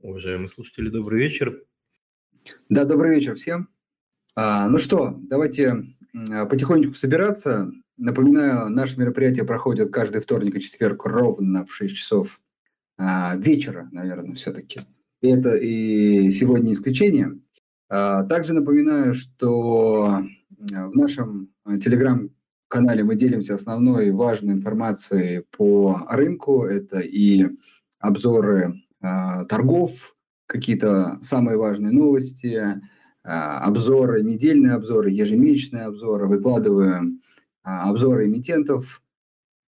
Уважаемые слушатели, добрый вечер. Да, добрый вечер всем. А, ну что, давайте потихонечку собираться. Напоминаю, наше мероприятие проходит каждый вторник и четверг ровно в 6 часов а, вечера, наверное, все-таки. Это и сегодня исключение. А, также напоминаю, что в нашем телеграм-канале мы делимся основной важной информацией по рынку. Это и обзоры а, торгов, какие-то самые важные новости, а, обзоры, недельные обзоры, ежемесячные обзоры, выкладываем а, обзоры эмитентов,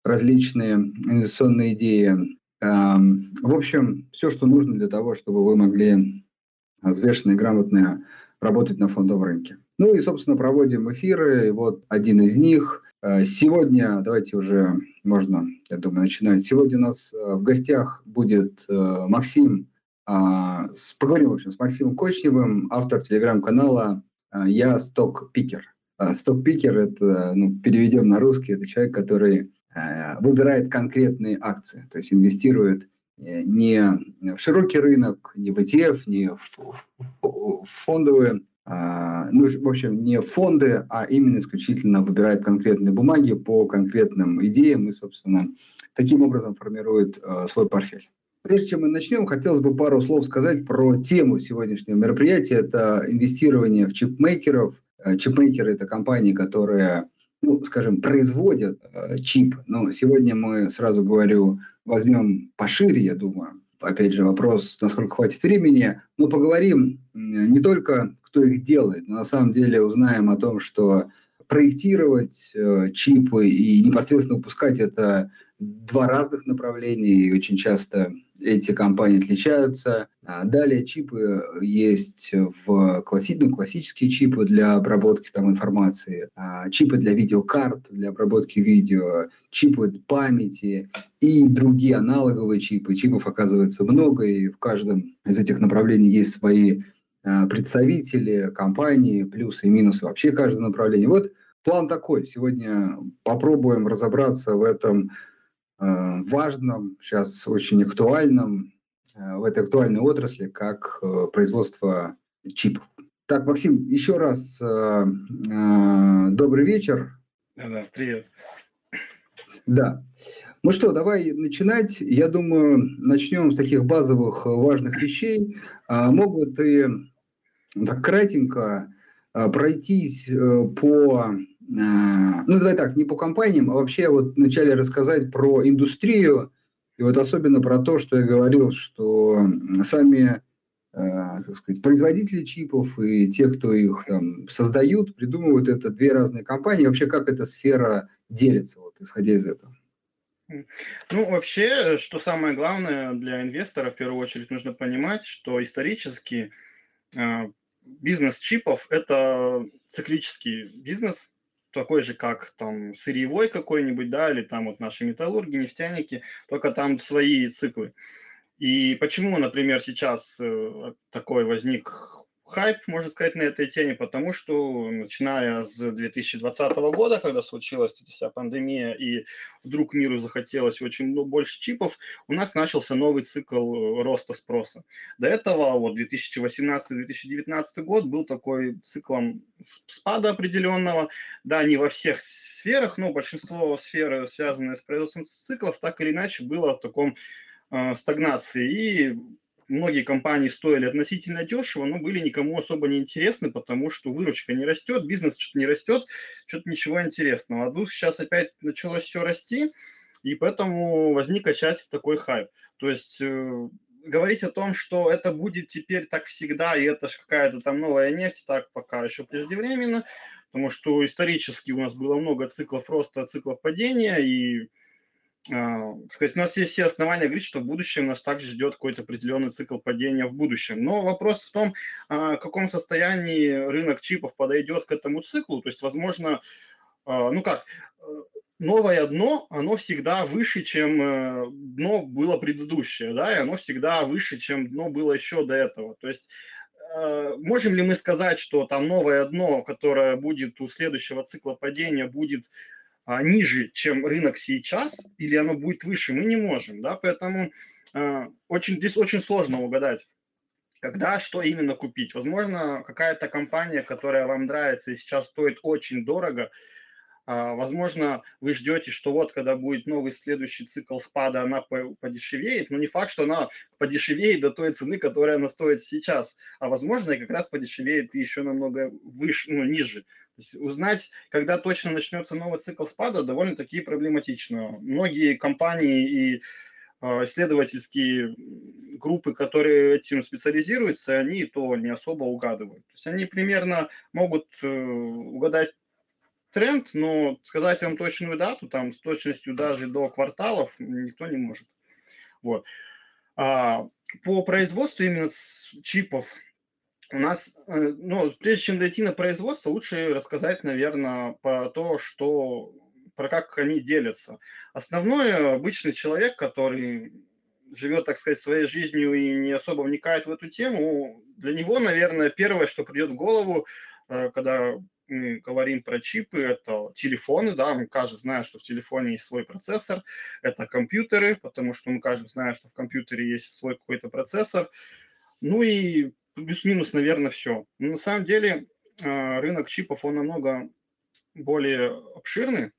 различные инвестиционные идеи. В общем, все, что нужно для того, чтобы вы могли взвешенно и грамотно работать на фондовом рынке. Ну и, собственно, проводим эфиры. И вот один из них. Сегодня, давайте уже можно, я думаю, начинать. Сегодня у нас э, в гостях будет э, Максим, а, поговорим, в общем, с Максимом Кочневым, автор телеграм-канала э, «Я сток-пикер». Сток-пикер – это, ну, переведем на русский, это человек, который выбирает конкретные акции, то есть инвестирует не в широкий рынок, не в ETF, не в фондовые ну, в общем, не фонды, а именно исключительно выбирает конкретные бумаги по конкретным идеям и, собственно, таким образом формирует э, свой портфель. Прежде чем мы начнем, хотелось бы пару слов сказать про тему сегодняшнего мероприятия. Это инвестирование в чипмейкеров. Э, чипмейкеры – это компании, которые, ну, скажем, производят чип. Но сегодня мы, сразу говорю, возьмем пошире, я думаю. Опять же, вопрос, насколько хватит времени. Но поговорим не только кто их делает. Но на самом деле узнаем о том, что проектировать э, чипы и непосредственно выпускать это два разных направления, и очень часто эти компании отличаются. А далее чипы есть в класси... ну, классические чипы для обработки там, информации, а чипы для видеокарт, для обработки видео, чипы памяти и другие аналоговые чипы. Чипов оказывается много, и в каждом из этих направлений есть свои представители компании, плюсы и минусы вообще каждого направления. Вот план такой. Сегодня попробуем разобраться в этом э, важном, сейчас очень актуальном, э, в этой актуальной отрасли, как производство чипов. Так, Максим, еще раз добрый вечер. Да-да, привет. Да. Ну что, давай начинать. Я думаю, начнем с таких базовых важных вещей. А, мог бы ты так кратенько а, пройтись э, по, а, ну давай так, не по компаниям, а вообще вот вначале рассказать про индустрию, и вот особенно про то, что я говорил, что сами как сказать, производители чипов и те, кто их там, создают, придумывают, это две разные компании. Вообще, как эта сфера делится, вот, исходя из этого? Ну, вообще, что самое главное для инвестора, в первую очередь, нужно понимать, что исторически а, бизнес чипов – это циклический бизнес, такой же, как там сырьевой какой-нибудь, да, или там вот наши металлурги, нефтяники, только там свои циклы. И почему, например, сейчас э, такой возник хайп, можно сказать, на этой теме, потому что начиная с 2020 года, когда случилась вся пандемия, и вдруг миру захотелось очень много больше чипов, у нас начался новый цикл э, роста спроса. До этого вот 2018-2019 год был такой циклом спада определенного, да, не во всех сферах, но большинство сфер, связанные с производством циклов, так или иначе было в таком э, стагнации. И многие компании стоили относительно дешево, но были никому особо не интересны, потому что выручка не растет, бизнес что-то не растет, что-то ничего интересного. А тут сейчас опять началось все расти, и поэтому возник отчасти такой хайп. То есть э, говорить о том, что это будет теперь так всегда, и это же какая-то там новая нефть, так пока еще преждевременно, потому что исторически у нас было много циклов роста, циклов падения, и сказать, у нас есть все основания говорить, что в будущем нас также ждет какой-то определенный цикл падения в будущем. Но вопрос в том, а, в каком состоянии рынок чипов подойдет к этому циклу. То есть, возможно, а, ну как, новое дно, оно всегда выше, чем э, дно было предыдущее, да, и оно всегда выше, чем дно было еще до этого. То есть можем ли мы сказать, что там новое дно, которое будет у следующего цикла падения, будет а, ниже, чем рынок сейчас, или оно будет выше, мы не можем, да, поэтому э, очень, здесь очень сложно угадать, когда что именно купить. Возможно, какая-то компания, которая вам нравится и сейчас стоит очень дорого, а, Возможно, вы ждете, что вот когда будет новый следующий цикл спада, она подешевеет, но не факт, что она подешевеет до той цены, которая она стоит сейчас. А возможно, и как раз подешевеет еще намного выше, ну, ниже. Узнать, когда точно начнется новый цикл спада, довольно-таки проблематично. Многие компании и а, исследовательские группы, которые этим специализируются, они то не особо угадывают. То есть они примерно могут э, угадать тренд, но сказать вам точную дату, там, с точностью даже до кварталов никто не может. Вот. А, по производству именно чипов у нас, э, ну, прежде чем дойти на производство, лучше рассказать, наверное, про то, что про как они делятся. Основной обычный человек, который живет, так сказать, своей жизнью и не особо вникает в эту тему, для него, наверное, первое, что придет в голову, э, когда мы говорим про чипы, это телефоны, да, мы каждый знает, что в телефоне есть свой процессор, это компьютеры, потому что мы каждый знает, что в компьютере есть свой какой-то процессор, ну и плюс-минус, наверное, все. Но на самом деле э, рынок чипов, он намного более обширный,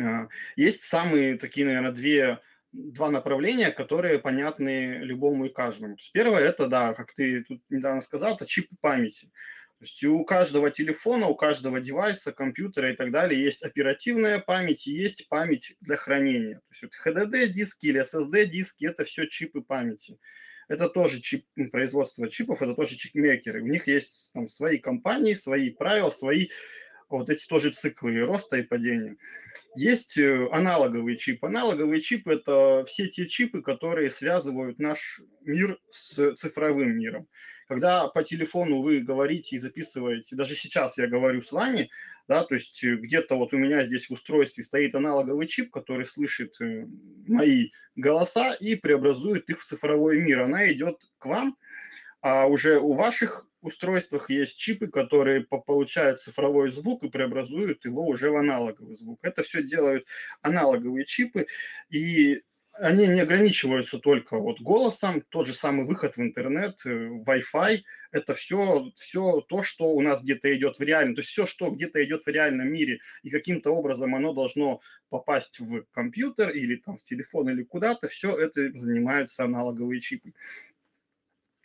а, есть самые такие, наверное, две, два направления, которые понятны любому и каждому. То есть первое – это, да, как ты тут недавно сказал, это чипы памяти. То есть у каждого телефона, у каждого девайса, компьютера и так далее есть оперативная память и есть память для хранения. То есть вот HDD-диски или SSD-диски – это все чипы памяти. Это тоже чип, производство чипов, это тоже чипмейкеры. У них есть там свои компании, свои правила, свои вот эти тоже циклы роста и падения. Есть э, аналоговые чипы. Аналоговые чипы – это все те чипы, которые связывают наш мир с цифровым миром. Когда по телефону вы говорите и записываете, даже сейчас я говорю с вами, да, то есть э, где-то вот у меня здесь в устройстве стоит аналоговый чип, который слышит э, мои голоса и преобразует их в цифровой мир. Она идет к вам, а уже у ваших устройствах есть чипы, которые получают цифровой звук и преобразуют его уже в аналоговый звук. Это все делают аналоговые чипы, и они не ограничиваются только вот голосом, тот же самый выход в интернет, э, Wi-Fi, это все, все то, что у нас где-то идет в реальном, то есть все, что где-то идет в реальном мире, и каким-то образом оно должно попасть в компьютер или там в телефон или куда-то, все это занимаются аналоговые чипы.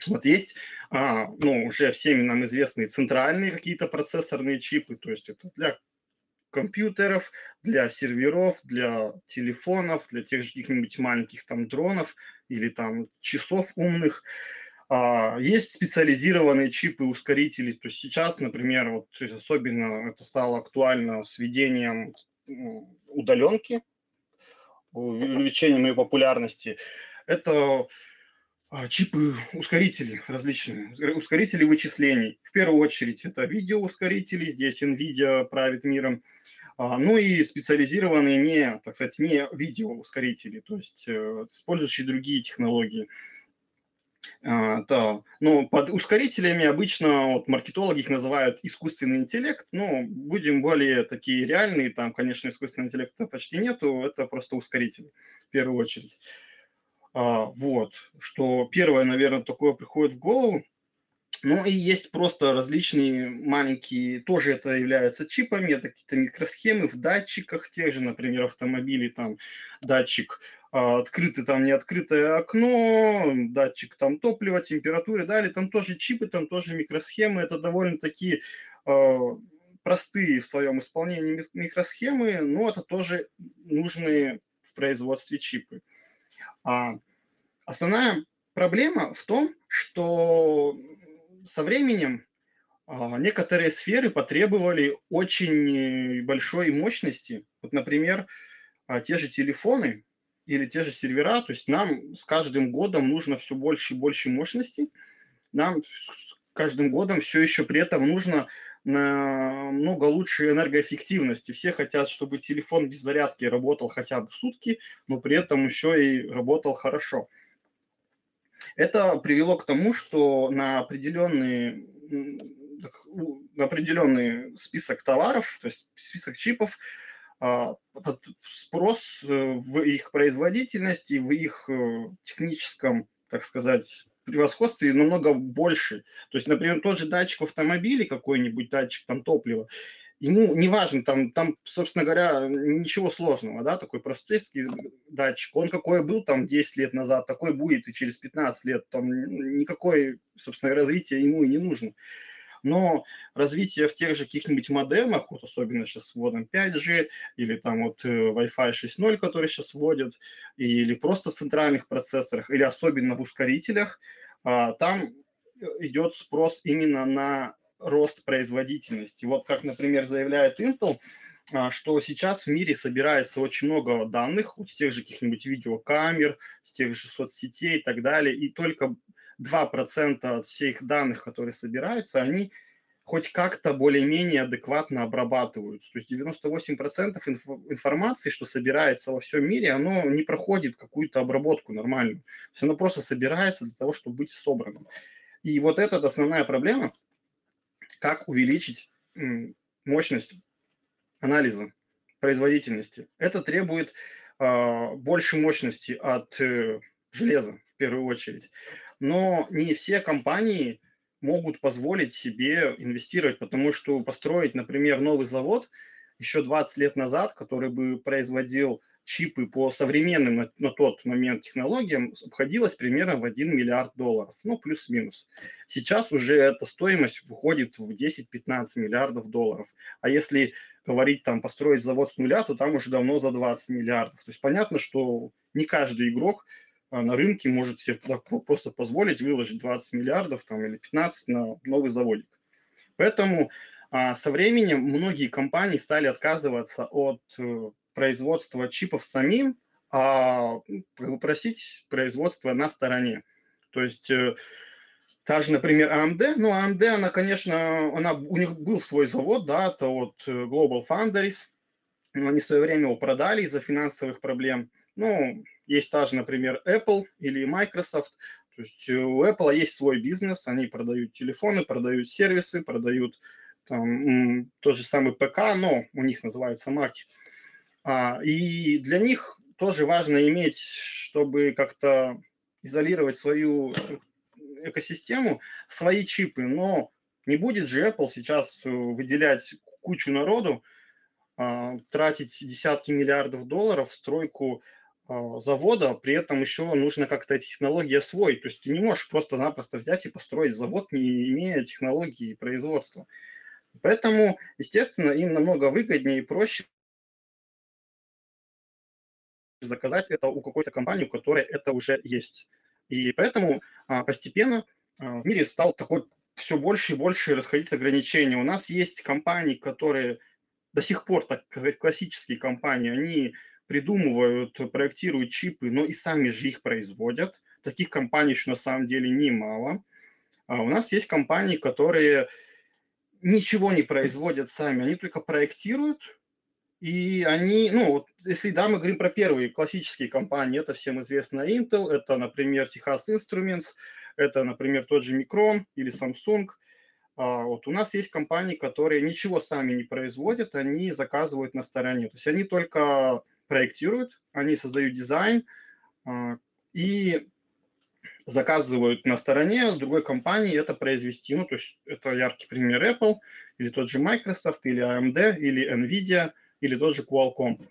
Вот есть, а, ну, уже всеми нам известные центральные какие-то процессорные чипы, то есть это для компьютеров, для серверов, для телефонов, для тех же каких-нибудь маленьких там дронов или там часов умных. Есть специализированные чипы ускорители. То есть сейчас, например, вот особенно это стало актуально с введением удаленки, увеличением ее популярности. Это а, чипы, ускорители различные, ускорители вычислений. В первую очередь это видеоускорители, здесь NVIDIA правит миром. А, ну и специализированные не, так сказать, не видеоускорители, то есть э, использующие другие технологии. А, да. Но под ускорителями обычно вот, маркетологи их называют искусственный интеллект. Ну, будем более такие реальные, там, конечно, искусственного интеллекта почти нету, это просто ускорители в первую очередь. А, вот, что первое, наверное, такое приходит в голову. Ну и есть просто различные маленькие, тоже это являются чипами, это какие-то микросхемы в датчиках, тех же, например, автомобилей, там датчик а, открытое, там не открытое окно, датчик там топлива, температуры, далее, там тоже чипы, там тоже микросхемы, это довольно-таки э, простые в своем исполнении микросхемы, но это тоже нужные в производстве чипы. А основная проблема в том, что со временем а, некоторые сферы потребовали очень большой мощности. Вот, например, а, те же телефоны или те же сервера, то есть нам с каждым годом нужно все больше и больше мощности, нам с каждым годом все еще при этом нужно намного лучше энергоэффективности. Все хотят, чтобы телефон без зарядки работал хотя бы сутки, но при этом еще и работал хорошо. Это привело к тому, что на определенный, на определенный список товаров, то есть список чипов, а, спрос э, в их производительности, в их э, техническом, так сказать, превосходстве намного больше. То есть, например, тот же датчик в автомобиле, какой-нибудь датчик там топлива, ему не важно, там, там, собственно говоря, ничего сложного, да, такой простой датчик, он какой был там 10 лет назад, такой будет и через 15 лет, там никакое, собственно, развитие ему и не нужно. Но развитие в тех же каких-нибудь модемах, вот особенно сейчас с вводом 5G, или там вот э, Wi-Fi 6.0, который сейчас вводят, или просто в центральных процессорах, или особенно в ускорителях, а, там идет спрос именно на рост производительности. Вот как, например, заявляет Intel, а, что сейчас в мире собирается очень много данных вот с тех же каких-нибудь видеокамер, с тех же соцсетей и так далее, и только 2% от всех данных, которые собираются, они хоть как-то более-менее адекватно обрабатываются. То есть 98% информации, что собирается во всем мире, оно не проходит какую-то обработку нормальную. То есть оно просто собирается для того, чтобы быть собранным. И вот это основная проблема, как увеличить мощность анализа производительности. Это требует э, больше мощности от э, железа в первую очередь но не все компании могут позволить себе инвестировать, потому что построить, например, новый завод еще 20 лет назад, который бы производил чипы по современным на, тот момент технологиям, обходилось примерно в 1 миллиард долларов, ну, плюс-минус. Сейчас уже эта стоимость выходит в 10-15 миллиардов долларов. А если говорить там построить завод с нуля, то там уже давно за 20 миллиардов. То есть понятно, что не каждый игрок на рынке может себе просто позволить выложить 20 миллиардов там, или 15 на новый заводик. Поэтому а, со временем многие компании стали отказываться от э, производства чипов самим, а просить производство на стороне. То есть э, та же, например, AMD, ну, AMD, она, конечно, она, у них был свой завод, да, это вот э, Global Foundries, но они в свое время его продали из-за финансовых проблем. Ну, есть та же, например, Apple или Microsoft. То есть у Apple есть свой бизнес, они продают телефоны, продают сервисы, продают там, тот же самый ПК, но у них называется Mac. А, и для них тоже важно иметь, чтобы как-то изолировать свою экосистему, свои чипы. Но не будет же Apple сейчас э, выделять кучу народу, а, тратить десятки миллиардов долларов в стройку завода, при этом еще нужно как-то эти технологии освоить. То есть ты не можешь просто-напросто взять и построить завод, не имея технологии производства. Поэтому, естественно, им намного выгоднее и проще заказать это у какой-то компании, у которой это уже есть. И поэтому а, постепенно а, в мире стал такой все больше и больше расходиться ограничения. У нас есть компании, которые до сих пор, так сказать, классические компании, они придумывают, проектируют чипы, но и сами же их производят. Таких компаний еще на самом деле немало. А у нас есть компании, которые ничего не производят сами, они только проектируют, и они, ну, вот если да, мы говорим про первые классические компании, это всем известно Intel, это, например, Texas Instruments, это, например, тот же Micron или Samsung. А вот у нас есть компании, которые ничего сами не производят, они заказывают на стороне. То есть они только проектируют, они создают дизайн а, и заказывают на стороне другой компании это произвести. Ну, то есть это яркий пример Apple, или тот же Microsoft, или AMD, или NVIDIA, или тот же Qualcomm.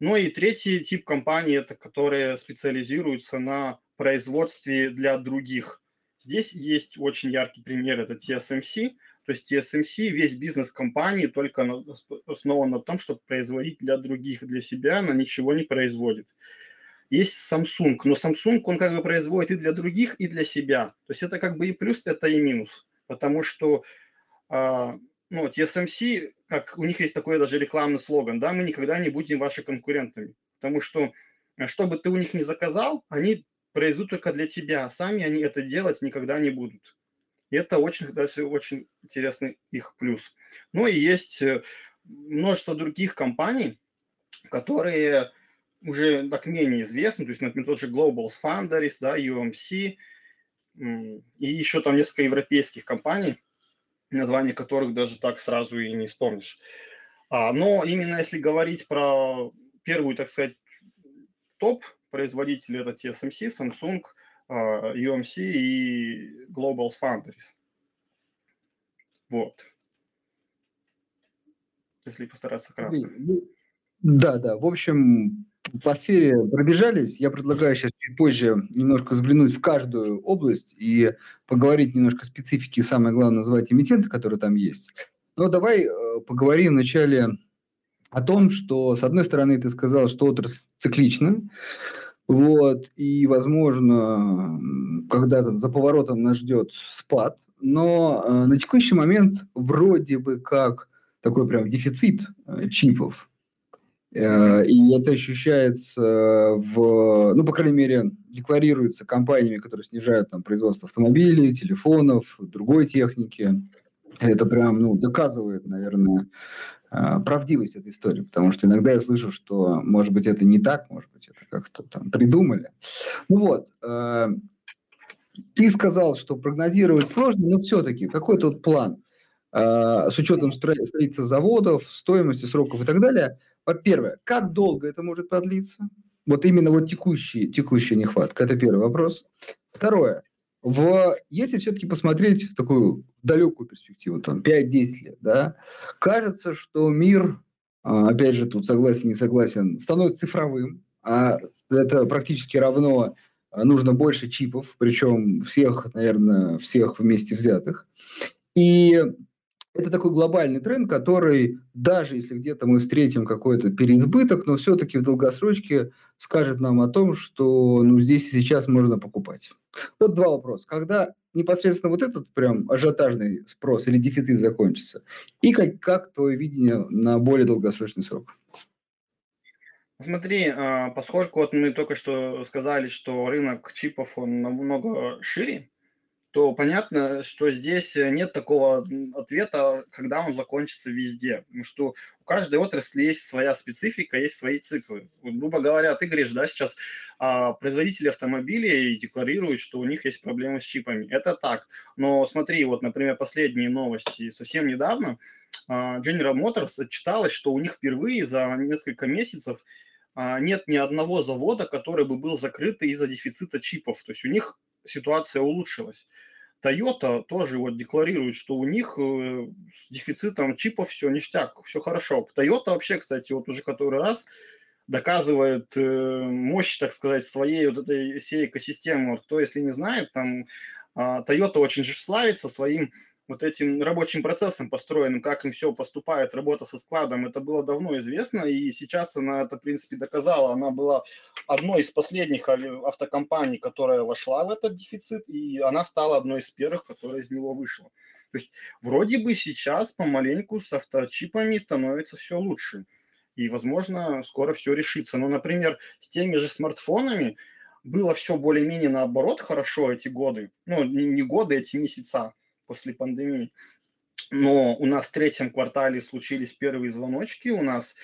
Ну и третий тип компаний, это которые специализируются на производстве для других. Здесь есть очень яркий пример, это TSMC, то есть TSMC, весь бизнес компании только основан на том, чтобы производить для других, для себя, она ничего не производит. Есть Samsung, но Samsung, он как бы производит и для других, и для себя. То есть это как бы и плюс, это и минус. Потому что а, ну, TSMC, как у них есть такой даже рекламный слоган, да, мы никогда не будем вашими конкурентами. Потому что, а, что бы ты у них не заказал, они произведут только для тебя, а сами они это делать никогда не будут. И это очень, даже очень интересный их плюс. Ну и есть э, множество других компаний, которые уже так менее известны, то есть, например, тот же Global Foundries, да, UMC, и еще там несколько европейских компаний, название которых даже так сразу и не вспомнишь. А, но именно если говорить про первую, так сказать, топ производителей, это TSMC, Samsung, UMC и Global Foundries. Вот. Если постараться кратко. Ну, да, да. В общем, по сфере пробежались. Я предлагаю сейчас чуть позже немножко взглянуть в каждую область и поговорить немножко о специфике, самое главное, назвать эмитенты, которые там есть. Но давай э, поговорим вначале о том, что, с одной стороны, ты сказал, что отрасль циклична, вот, и, возможно, когда-то за поворотом нас ждет спад, но э, на текущий момент вроде бы как такой прям дефицит э, чипов, э, и это ощущается в, ну, по крайней мере, декларируется компаниями, которые снижают там производство автомобилей, телефонов, другой техники. Это прям, ну, доказывает, наверное, правдивость этой истории, потому что иногда я слышу, что, может быть, это не так, может быть, это как-то там придумали. Ну вот, э, ты сказал, что прогнозировать сложно, но все-таки какой тут план э, с учетом строительства заводов, стоимости, сроков и так далее. Во-первых, как долго это может продлиться? Вот именно вот текущий, текущая нехватка, это первый вопрос. Второе, в, если все-таки посмотреть в такую далекую перспективу, там 5-10 лет, да, кажется, что мир, а, опять же, тут согласен, не согласен, становится цифровым, а это практически равно а, нужно больше чипов, причем всех, наверное, всех вместе взятых. И это такой глобальный тренд, который даже если где-то мы встретим какой-то переизбыток, но все-таки в долгосрочке скажет нам о том, что ну, здесь сейчас можно покупать. Вот два вопроса. Когда непосредственно вот этот прям ажиотажный спрос или дефицит закончится? И как, как твое видение на более долгосрочный срок? Смотри, а, поскольку вот мы только что сказали, что рынок чипов он намного шире, то понятно, что здесь нет такого ответа, когда он закончится везде. Потому что у каждой отрасли есть своя специфика, есть свои циклы. Вот, грубо говоря, ты говоришь, да, сейчас а, производители автомобилей декларируют, что у них есть проблемы с чипами. Это так. Но смотри, вот, например, последние новости совсем недавно а, General Motors отчиталась, что у них впервые за несколько месяцев а, нет ни одного завода, который бы был закрыт из-за дефицита чипов. То есть у них ситуация улучшилась. Toyota тоже вот декларирует, что у них э, с дефицитом чипов все ништяк, все хорошо. Toyota вообще, кстати, вот уже который раз доказывает э, мощь, так сказать, своей вот этой всей экосистемы. Вот кто, если не знает, там а, Toyota очень же славится своим вот этим рабочим процессом построенным, как им все поступает, работа со складом, это было давно известно, и сейчас она это, в принципе, доказала. Она была одной из последних автокомпаний, которая вошла в этот дефицит, и она стала одной из первых, которая из него вышла. То есть вроде бы сейчас помаленьку с авточипами становится все лучше. И, возможно, скоро все решится. Но, например, с теми же смартфонами было все более-менее наоборот хорошо эти годы. Ну, не годы, эти месяца после пандемии. Но у нас в третьем квартале случились первые звоночки, у нас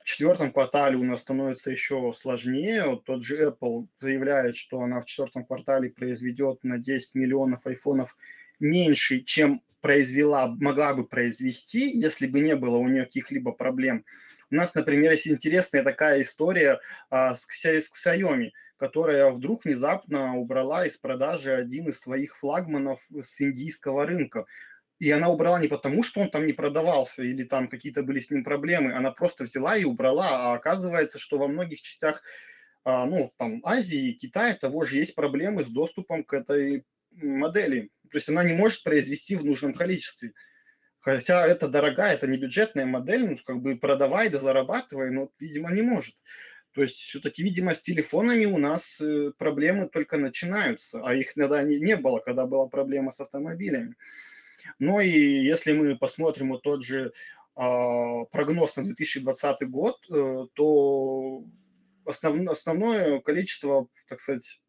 в четвертом квартале у нас становится еще сложнее. Вот тот же Apple заявляет, что она в четвертом квартале произведет на 10 миллионов айфонов меньше, чем произвела, могла бы произвести, если бы не было у нее каких-либо проблем. У нас, например, есть интересная такая история а, с, с Xiaomi – которая вдруг внезапно убрала из продажи один из своих флагманов с индийского рынка. И она убрала не потому, что он там не продавался или там какие-то были с ним проблемы, она просто взяла и убрала, а оказывается, что во многих частях а, ну, там, Азии Китая того же есть проблемы с доступом к этой модели. То есть она не может произвести в нужном количестве. Хотя это дорогая, это не бюджетная модель, ну, как бы продавай да зарабатывай, но, видимо, не может. То есть все-таки, видимо, с телефонами у нас э, проблемы только начинаются, а их иногда не, не было, когда была проблема с автомобилями. Ну и если мы посмотрим вот тот же э, прогноз на 2020 год, э, то основ, основное количество, так сказать,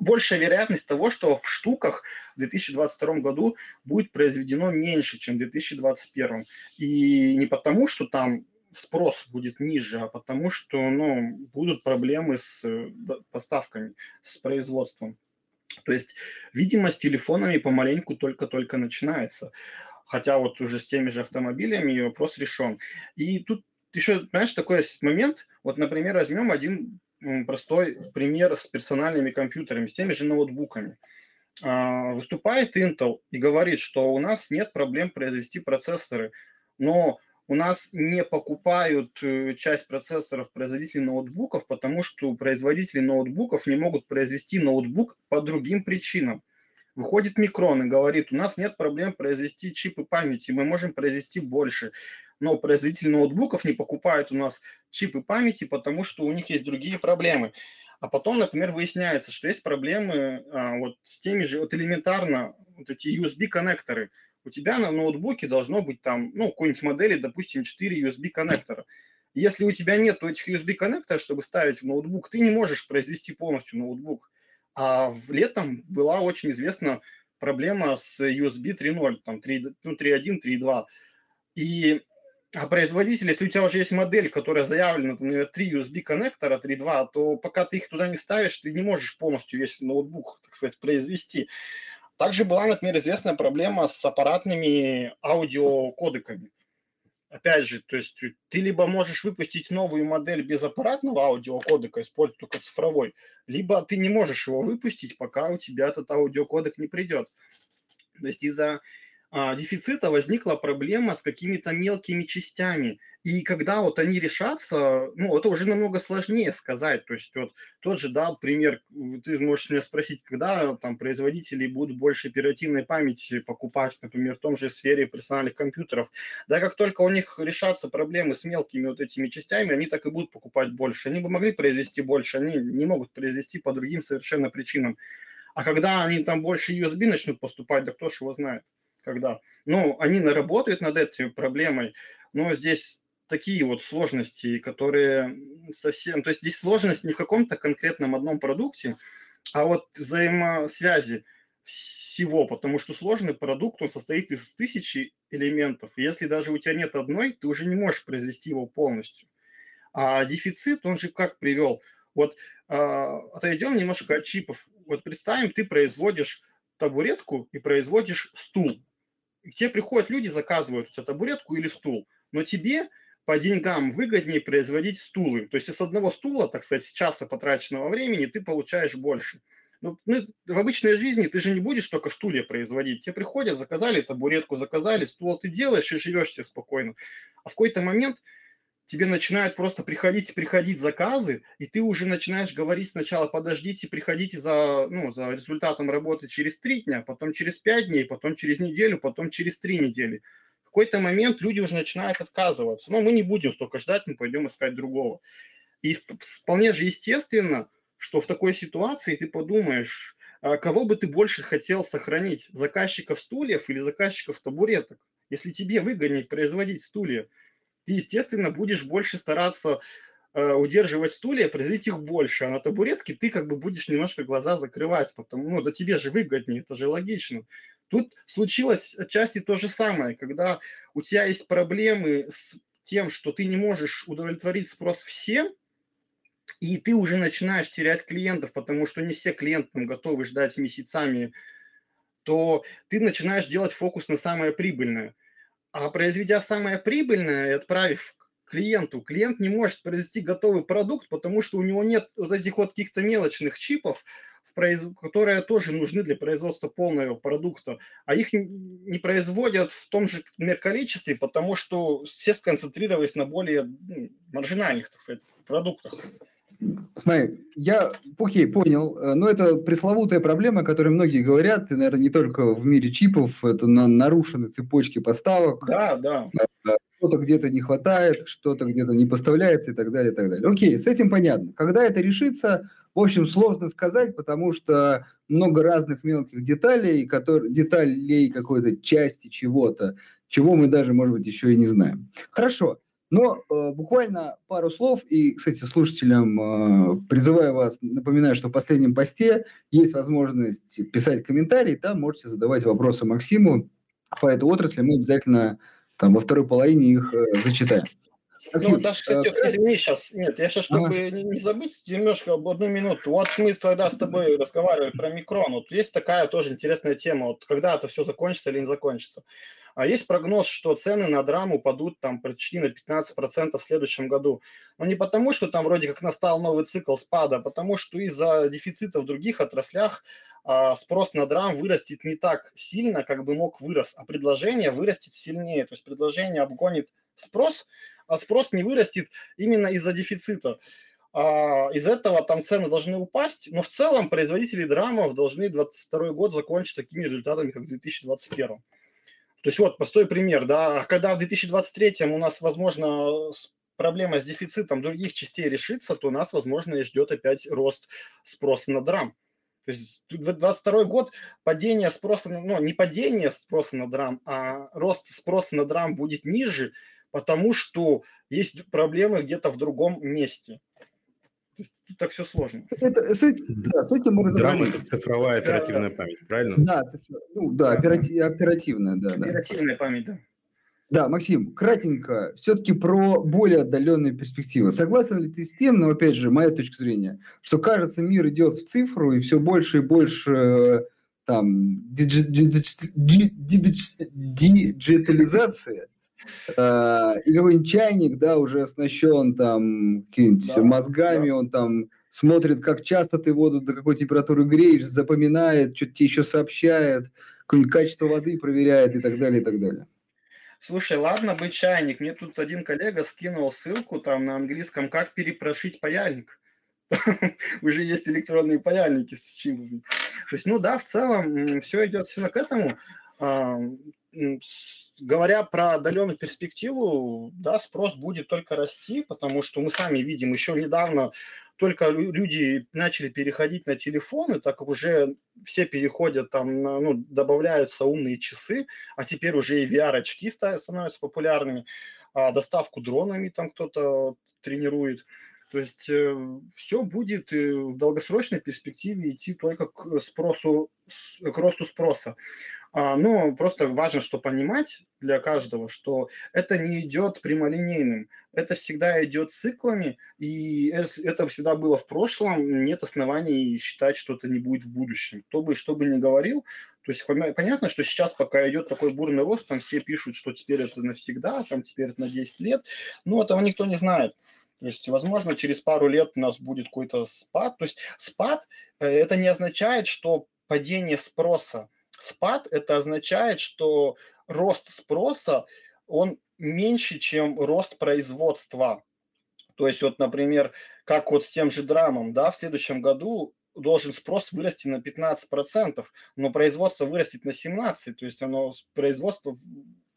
большая вероятность того, что в штуках в 2022 году будет произведено меньше, чем в 2021. И не потому, что там спрос будет ниже, а потому что ну, будут проблемы с э, поставками, с производством. То есть, видимо, с телефонами помаленьку только-только начинается. Хотя вот уже с теми же автомобилями вопрос решен. И тут еще, знаешь, такой момент. Вот, например, возьмем один простой пример с персональными компьютерами, с теми же ноутбуками. А, выступает Intel и говорит, что у нас нет проблем произвести процессоры, но у нас не покупают э, часть процессоров производителей ноутбуков, потому что производители ноутбуков не могут произвести ноутбук по другим причинам. Выходит Микрон и говорит, у нас нет проблем произвести чипы памяти, мы можем произвести больше. Но производители ноутбуков не покупают у нас чипы памяти, потому что у них есть другие проблемы. А потом, например, выясняется, что есть проблемы а, вот с теми же, вот элементарно, вот эти USB-коннекторы. У тебя на ноутбуке должно быть там, ну, какой-нибудь модели, допустим, 4 USB-коннектора. Если у тебя нет этих USB-коннекторов, чтобы ставить в ноутбук, ты не можешь произвести полностью ноутбук. А летом была очень известна проблема с USB 3.0, там 3, ну, 3.1, 3.2. И а производитель, если у тебя уже есть модель, которая заявлена, например, 3 USB-коннектора, 3.2, то пока ты их туда не ставишь, ты не можешь полностью весь ноутбук, так сказать, произвести. Также была, например, известная проблема с аппаратными аудиокодеками. Опять же, то есть ты либо можешь выпустить новую модель без аппаратного аудиокодека, используя только цифровой, либо ты не можешь его выпустить, пока у тебя этот аудиокодек не придет. То есть из-за а, дефицита возникла проблема с какими-то мелкими частями. И когда вот они решатся, ну, это уже намного сложнее сказать. То есть вот тот же, да, пример, ты можешь меня спросить, когда там производители будут больше оперативной памяти покупать, например, в том же сфере персональных компьютеров. Да, как только у них решатся проблемы с мелкими вот этими частями, они так и будут покупать больше. Они бы могли произвести больше, они не могут произвести по другим совершенно причинам. А когда они там больше USB начнут поступать, да кто ж его знает когда. Ну, они наработают над этой проблемой, но здесь такие вот сложности, которые совсем... То есть здесь сложность не в каком-то конкретном одном продукте, а вот взаимосвязи всего, потому что сложный продукт, он состоит из тысячи элементов. Если даже у тебя нет одной, ты уже не можешь произвести его полностью. А дефицит, он же как привел? Вот э, отойдем немножко от чипов. Вот представим, ты производишь табуретку и производишь стул к тебе приходят люди, заказывают у тебя табуретку или стул, но тебе по деньгам выгоднее производить стулы. То есть с одного стула, так сказать, с часа потраченного времени ты получаешь больше. Ну, ну, в обычной жизни ты же не будешь только стулья производить. Тебе приходят, заказали табуретку, заказали стул, ты делаешь и живешь себе спокойно. А в какой-то момент тебе начинают просто приходить приходить заказы, и ты уже начинаешь говорить сначала, подождите, приходите за, ну, за результатом работы через три дня, потом через пять дней, потом через неделю, потом через три недели. Какой-то момент люди уже начинают отказываться. Но мы не будем столько ждать, мы пойдем искать другого. И вполне же естественно, что в такой ситуации ты подумаешь, а кого бы ты больше хотел сохранить, заказчиков стульев или заказчиков табуреток? Если тебе выгоднее производить стулья, ты, естественно, будешь больше стараться э, удерживать стулья, производить их больше, а на табуретке ты как бы будешь немножко глаза закрывать, потому, ну, да тебе же выгоднее, это же логично. Тут случилось отчасти то же самое, когда у тебя есть проблемы с тем, что ты не можешь удовлетворить спрос всем, и ты уже начинаешь терять клиентов, потому что не все клиенты готовы ждать месяцами, то ты начинаешь делать фокус на самое прибыльное. А произведя самое прибыльное и отправив клиенту, клиент не может произвести готовый продукт, потому что у него нет вот этих вот каких-то мелочных чипов, которые тоже нужны для производства полного продукта, а их не производят в том же например, количестве, потому что все сконцентрировались на более маржинальных, так сказать, продуктах. Смотри, я, окей, понял, э, но это пресловутая проблема, о которой многие говорят, и, наверное, не только в мире чипов, это на нарушены цепочки поставок. Да, да. Что-то где-то не хватает, что-то где-то не поставляется и так далее, и так далее. Окей, с этим понятно. Когда это решится, в общем, сложно сказать, потому что много разных мелких деталей, которые, деталей какой-то части чего-то, чего мы даже, может быть, еще и не знаем. Хорошо. Но э, буквально пару слов, и, кстати, слушателям э, призываю вас, напоминаю, что в последнем посте есть возможность писать комментарии, там можете задавать вопросы Максиму по этой отрасли, мы обязательно там во второй половине их э, зачитаем. Ну, даже, кстати, э, извини, сейчас, нет, я сейчас, чтобы а? не, не забыть немножко об одну минуту. Вот мы тогда с тобой разговаривали про микрон. Вот есть такая тоже интересная тема. Вот когда это все закончится или не закончится. А есть прогноз, что цены на драм упадут там почти на 15% в следующем году. Но не потому, что там вроде как настал новый цикл спада, а потому что из-за дефицита в других отраслях а, спрос на драм вырастет не так сильно, как бы мог вырос, а предложение вырастет сильнее. То есть предложение обгонит спрос, а спрос не вырастет именно из-за дефицита. А, из этого там цены должны упасть, но в целом производители драмов должны 2022 год закончить такими результатами, как в 2021. То есть вот простой пример, да, когда в 2023 у нас, возможно, проблема с дефицитом других частей решится, то нас, возможно, и ждет опять рост спроса на драм. То есть 2022 год падение спроса, ну не падение спроса на драм, а рост спроса на драм будет ниже, потому что есть проблемы где-то в другом месте. То есть тут так все сложно. Это, с, этим, да, с этим мы разобрались. Драма – это цифровая оперативная да, память, правильно? Да, цифр... ну, да, оператив, оперативная, да. Оперативная да. память, да. Да, Максим, кратенько, все-таки про более отдаленные перспективы. Согласен ли ты с тем, но опять же, моя точка зрения, что кажется, мир идет в цифру, и все больше и больше там диджитализация, э, и какой-нибудь чайник, да, уже оснащен там да, мозгами, да. он там смотрит, как часто ты воду до какой температуры греешь, запоминает, что-то тебе еще сообщает, какое-нибудь качество воды проверяет и так далее, и так далее. Слушай, ладно быть чайник. Мне тут один коллега скинул ссылку там на английском, как перепрошить паяльник. Уже есть электронные паяльники с чипами. То есть, ну да, в целом все идет все к этому. Говоря про отдаленную перспективу, да, спрос будет только расти, потому что мы сами видим, еще недавно только люди начали переходить на телефоны, так как уже все переходят там, на, ну, добавляются умные часы, а теперь уже и VR-очки становятся популярными, а доставку дронами там кто-то тренирует. То есть э, все будет э, в долгосрочной перспективе идти только к спросу, к росту спроса. А, но просто важно, что понимать для каждого, что это не идет прямолинейным, это всегда идет циклами, и это всегда было в прошлом, нет оснований считать, что это не будет в будущем. Кто бы что бы ни говорил, то есть понятно, что сейчас пока идет такой бурный рост, там все пишут, что теперь это навсегда, там теперь это на 10 лет, но этого никто не знает. То есть, возможно, через пару лет у нас будет какой-то спад. То есть спад э, это не означает, что падение спроса спад, это означает, что рост спроса, он меньше, чем рост производства. То есть вот, например, как вот с тем же драмом, да, в следующем году должен спрос вырасти на 15%, но производство вырастет на 17%, то есть оно производство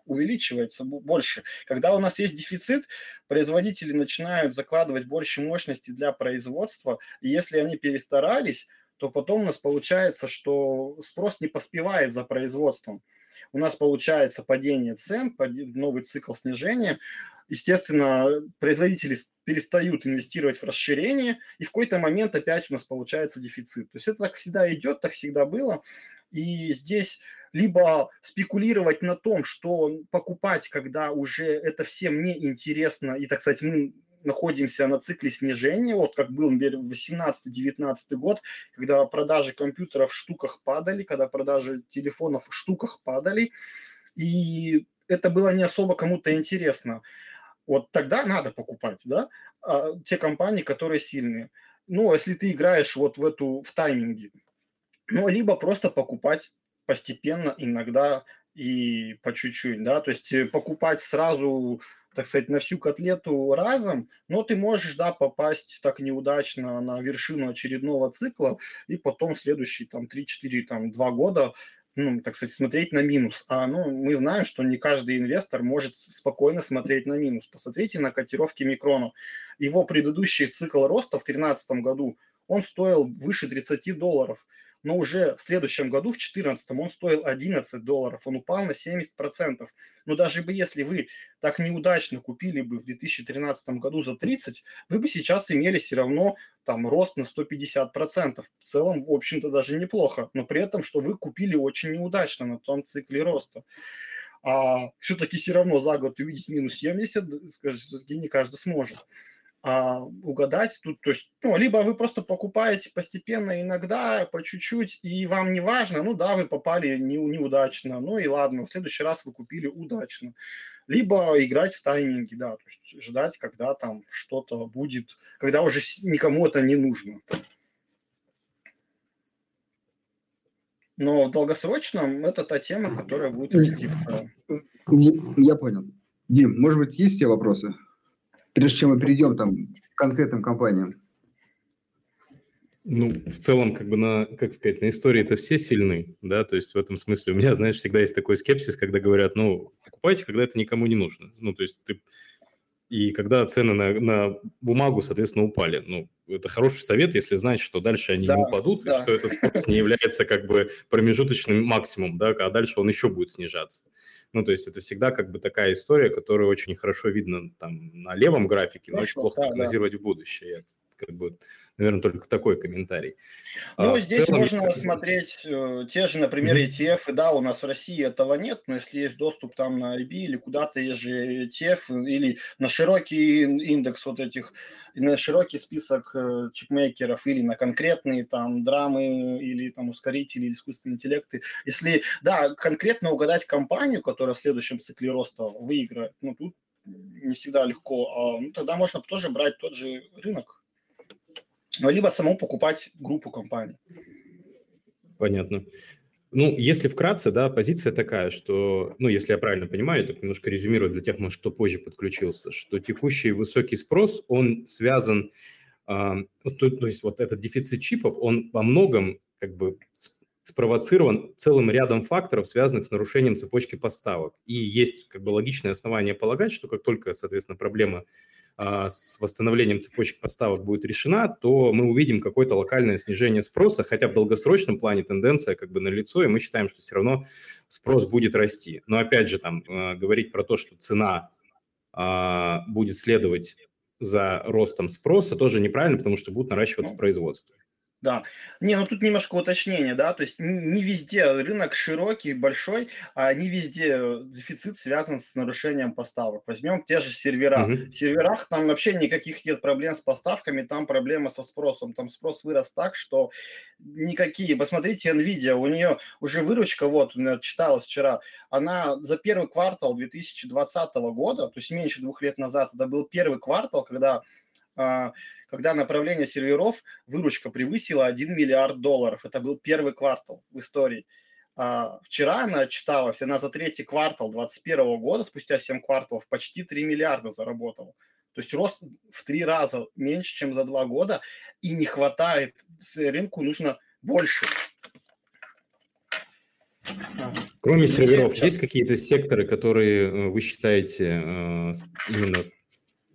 увеличивается больше. Когда у нас есть дефицит, производители начинают закладывать больше мощности для производства, и если они перестарались, то потом у нас получается, что спрос не поспевает за производством. У нас получается падение цен, новый цикл снижения. Естественно, производители перестают инвестировать в расширение, и в какой-то момент опять у нас получается дефицит. То есть это так всегда идет, так всегда было. И здесь либо спекулировать на том, что покупать, когда уже это всем не интересно, и, так сказать, мы находимся на цикле снижения, вот как был, например, 18-19 год, когда продажи компьютеров в штуках падали, когда продажи телефонов в штуках падали, и это было не особо кому-то интересно. Вот тогда надо покупать, да, а, те компании, которые сильные. Ну, если ты играешь вот в эту, в тайминге, ну, либо просто покупать постепенно, иногда и по чуть-чуть, да, то есть э, покупать сразу так сказать, на всю котлету разом, но ты можешь, да, попасть так неудачно на вершину очередного цикла и потом следующие там 3-4, там 2 года ну, так сказать, смотреть на минус. А ну, мы знаем, что не каждый инвестор может спокойно смотреть на минус. Посмотрите на котировки Микрона. Его предыдущий цикл роста в 2013 году, он стоил выше 30 долларов но уже в следующем году, в 2014, он стоил 11 долларов, он упал на 70%. Но даже бы если вы так неудачно купили бы в 2013 году за 30, вы бы сейчас имели все равно там рост на 150%. В целом, в общем-то, даже неплохо, но при этом, что вы купили очень неудачно на том цикле роста. А все-таки все равно за год увидеть минус 70, скажем, все-таки не каждый сможет. А угадать тут, то есть, ну, либо вы просто покупаете постепенно, иногда, по чуть-чуть, и вам не важно, ну да, вы попали не, неудачно, ну и ладно, в следующий раз вы купили удачно. Либо играть в тайминги, да, то есть ждать, когда там что-то будет, когда уже никому это не нужно. Но в долгосрочном это та тема, которая будет расти в целом. Я понял. Дим, может быть, есть у тебя вопросы? Прежде чем мы перейдем там, к конкретным компаниям? Ну, в целом, как бы на, как сказать, на истории это все сильны, да, то есть в этом смысле у меня, знаешь, всегда есть такой скепсис, когда говорят, ну, покупайте, когда это никому не нужно. Ну, то есть ты... И когда цены на, на бумагу, соответственно, упали. Ну, это хороший совет, если знать, что дальше они да, не упадут, да. и что этот спрос не является как бы промежуточным максимумом, да, а дальше он еще будет снижаться. Ну, то есть это всегда как бы такая история, которая очень хорошо видно там на левом графике, но очень плохо да, прогнозировать да. в будущее. Это как бы, наверное, только такой комментарий. Ну, а, здесь целом, можно смотреть э, те же, например. ETF, и да, у нас в России этого нет, но если есть доступ там на IB или куда-то, есть же ETF, или на широкий индекс вот этих на широкий список э, чипмейкеров или на конкретные там драмы или там ускорители или искусственные интеллекты. Если, да, конкретно угадать компанию, которая в следующем цикле роста выиграет, ну, тут не всегда легко, а, ну, тогда можно тоже брать тот же рынок. Ну, либо самому покупать группу компаний. Понятно. Ну, если вкратце, да, позиция такая, что, ну, если я правильно понимаю, так немножко резюмирую для тех, может, кто позже подключился, что текущий высокий спрос, он связан, э, то, то есть вот этот дефицит чипов, он во многом как бы спровоцирован целым рядом факторов, связанных с нарушением цепочки поставок. И есть как бы логичное основание полагать, что как только, соответственно, проблема с восстановлением цепочек поставок будет решена, то мы увидим какое-то локальное снижение спроса, хотя в долгосрочном плане тенденция как бы налицо, и мы считаем, что все равно спрос будет расти. Но опять же, там а, говорить про то, что цена а, будет следовать за ростом спроса, тоже неправильно, потому что будет наращиваться ну, производство. Да. Не, ну тут немножко уточнение, да, то есть не везде рынок широкий, большой, а не везде дефицит связан с нарушением поставок. Возьмем те же сервера. Угу. В серверах там вообще никаких нет проблем с поставками, там проблема со спросом. Там спрос вырос так, что никакие. Посмотрите, Nvidia, у нее уже выручка, вот, у меня читалось вчера, она за первый квартал 2020 года, то есть меньше двух лет назад, это был первый квартал, когда когда направление серверов выручка превысила 1 миллиард долларов. Это был первый квартал в истории. А, вчера она отчиталась, она за третий квартал 2021 года, спустя 7 кварталов, почти 3 миллиарда заработала. То есть рост в три раза меньше, чем за два года, и не хватает, рынку нужно больше. Кроме серверов, есть какие-то секторы, которые э, вы считаете э, именно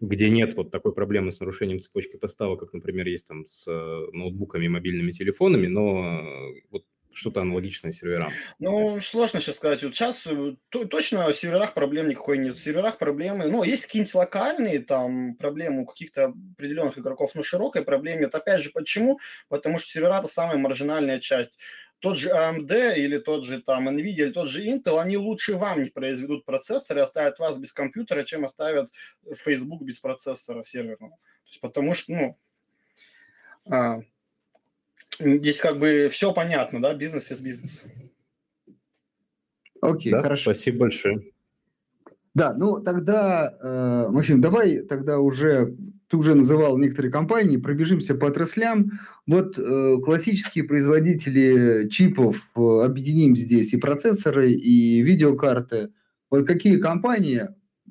где нет вот такой проблемы с нарушением цепочки поставок, как, например, есть там с э, ноутбуками и мобильными телефонами, но э, вот что-то аналогичное серверам? Ну, сложно сейчас сказать. Вот сейчас э, то, точно в серверах проблем никакой нет. В серверах проблемы, ну, есть какие-нибудь локальные там проблемы у каких-то определенных игроков, но широкой проблемы нет. Опять же, почему? Потому что сервера – это самая маржинальная часть тот же AMD или тот же там NVIDIA или тот же Intel, они лучше вам не произведут процессор и оставят вас без компьютера, чем оставят Facebook без процессора серверного. То есть потому что, ну, а, здесь как бы все понятно, да, бизнес из бизнеса. Окей, да, хорошо. Спасибо большое. Да, ну тогда, э, Максим, давай тогда уже ты уже называл некоторые компании, пробежимся по отраслям. Вот э, классические производители чипов, э, объединим здесь и процессоры, и видеокарты. Вот какие компании,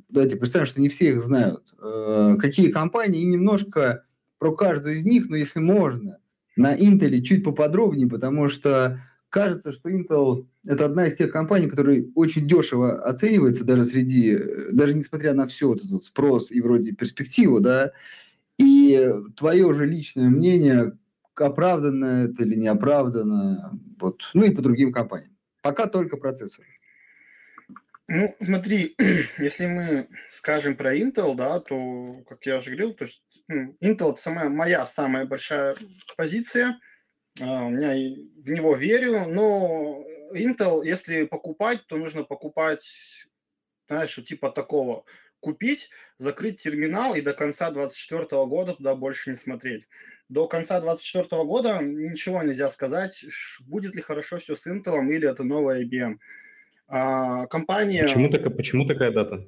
давайте представим, что не все их знают, э, какие компании, и немножко про каждую из них, но если можно, на Intel чуть поподробнее, потому что кажется, что Intel это одна из тех компаний, которая очень дешево оценивается даже среди, даже несмотря на все вот этот спрос и вроде перспективу, да, и твое же личное мнение, оправданно это или не оправданно, вот, ну и по другим компаниям. Пока только процессоры. Ну, смотри, если мы скажем про Intel, да, то, как я уже говорил, то есть ну, Intel это самая, моя самая большая позиция. А, меня в него верю, но Intel, если покупать, то нужно покупать, знаешь, типа такого купить, закрыть терминал и до конца 2024 года туда больше не смотреть. До конца 2024 года ничего нельзя сказать, будет ли хорошо все с Intel или это новая IBM. А, компания... Почему, так, почему такая дата?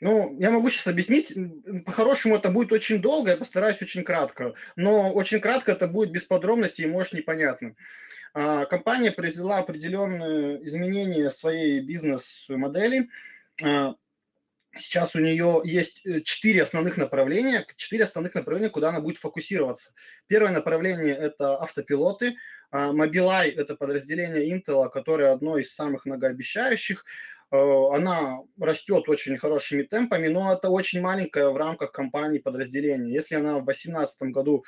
Ну, я могу сейчас объяснить. По-хорошему это будет очень долго, я постараюсь очень кратко. Но очень кратко это будет без подробностей и, может, непонятно. А, компания произвела определенные изменения своей бизнес-модели. А, сейчас у нее есть э, четыре основных направления, четыре основных направления, куда она будет фокусироваться. Первое направление – это автопилоты. А, Mobileye – это подразделение Intel, которое одно из самых многообещающих. Э, она растет очень хорошими темпами, но это очень маленькое в рамках компании подразделение. Если она в 2018 году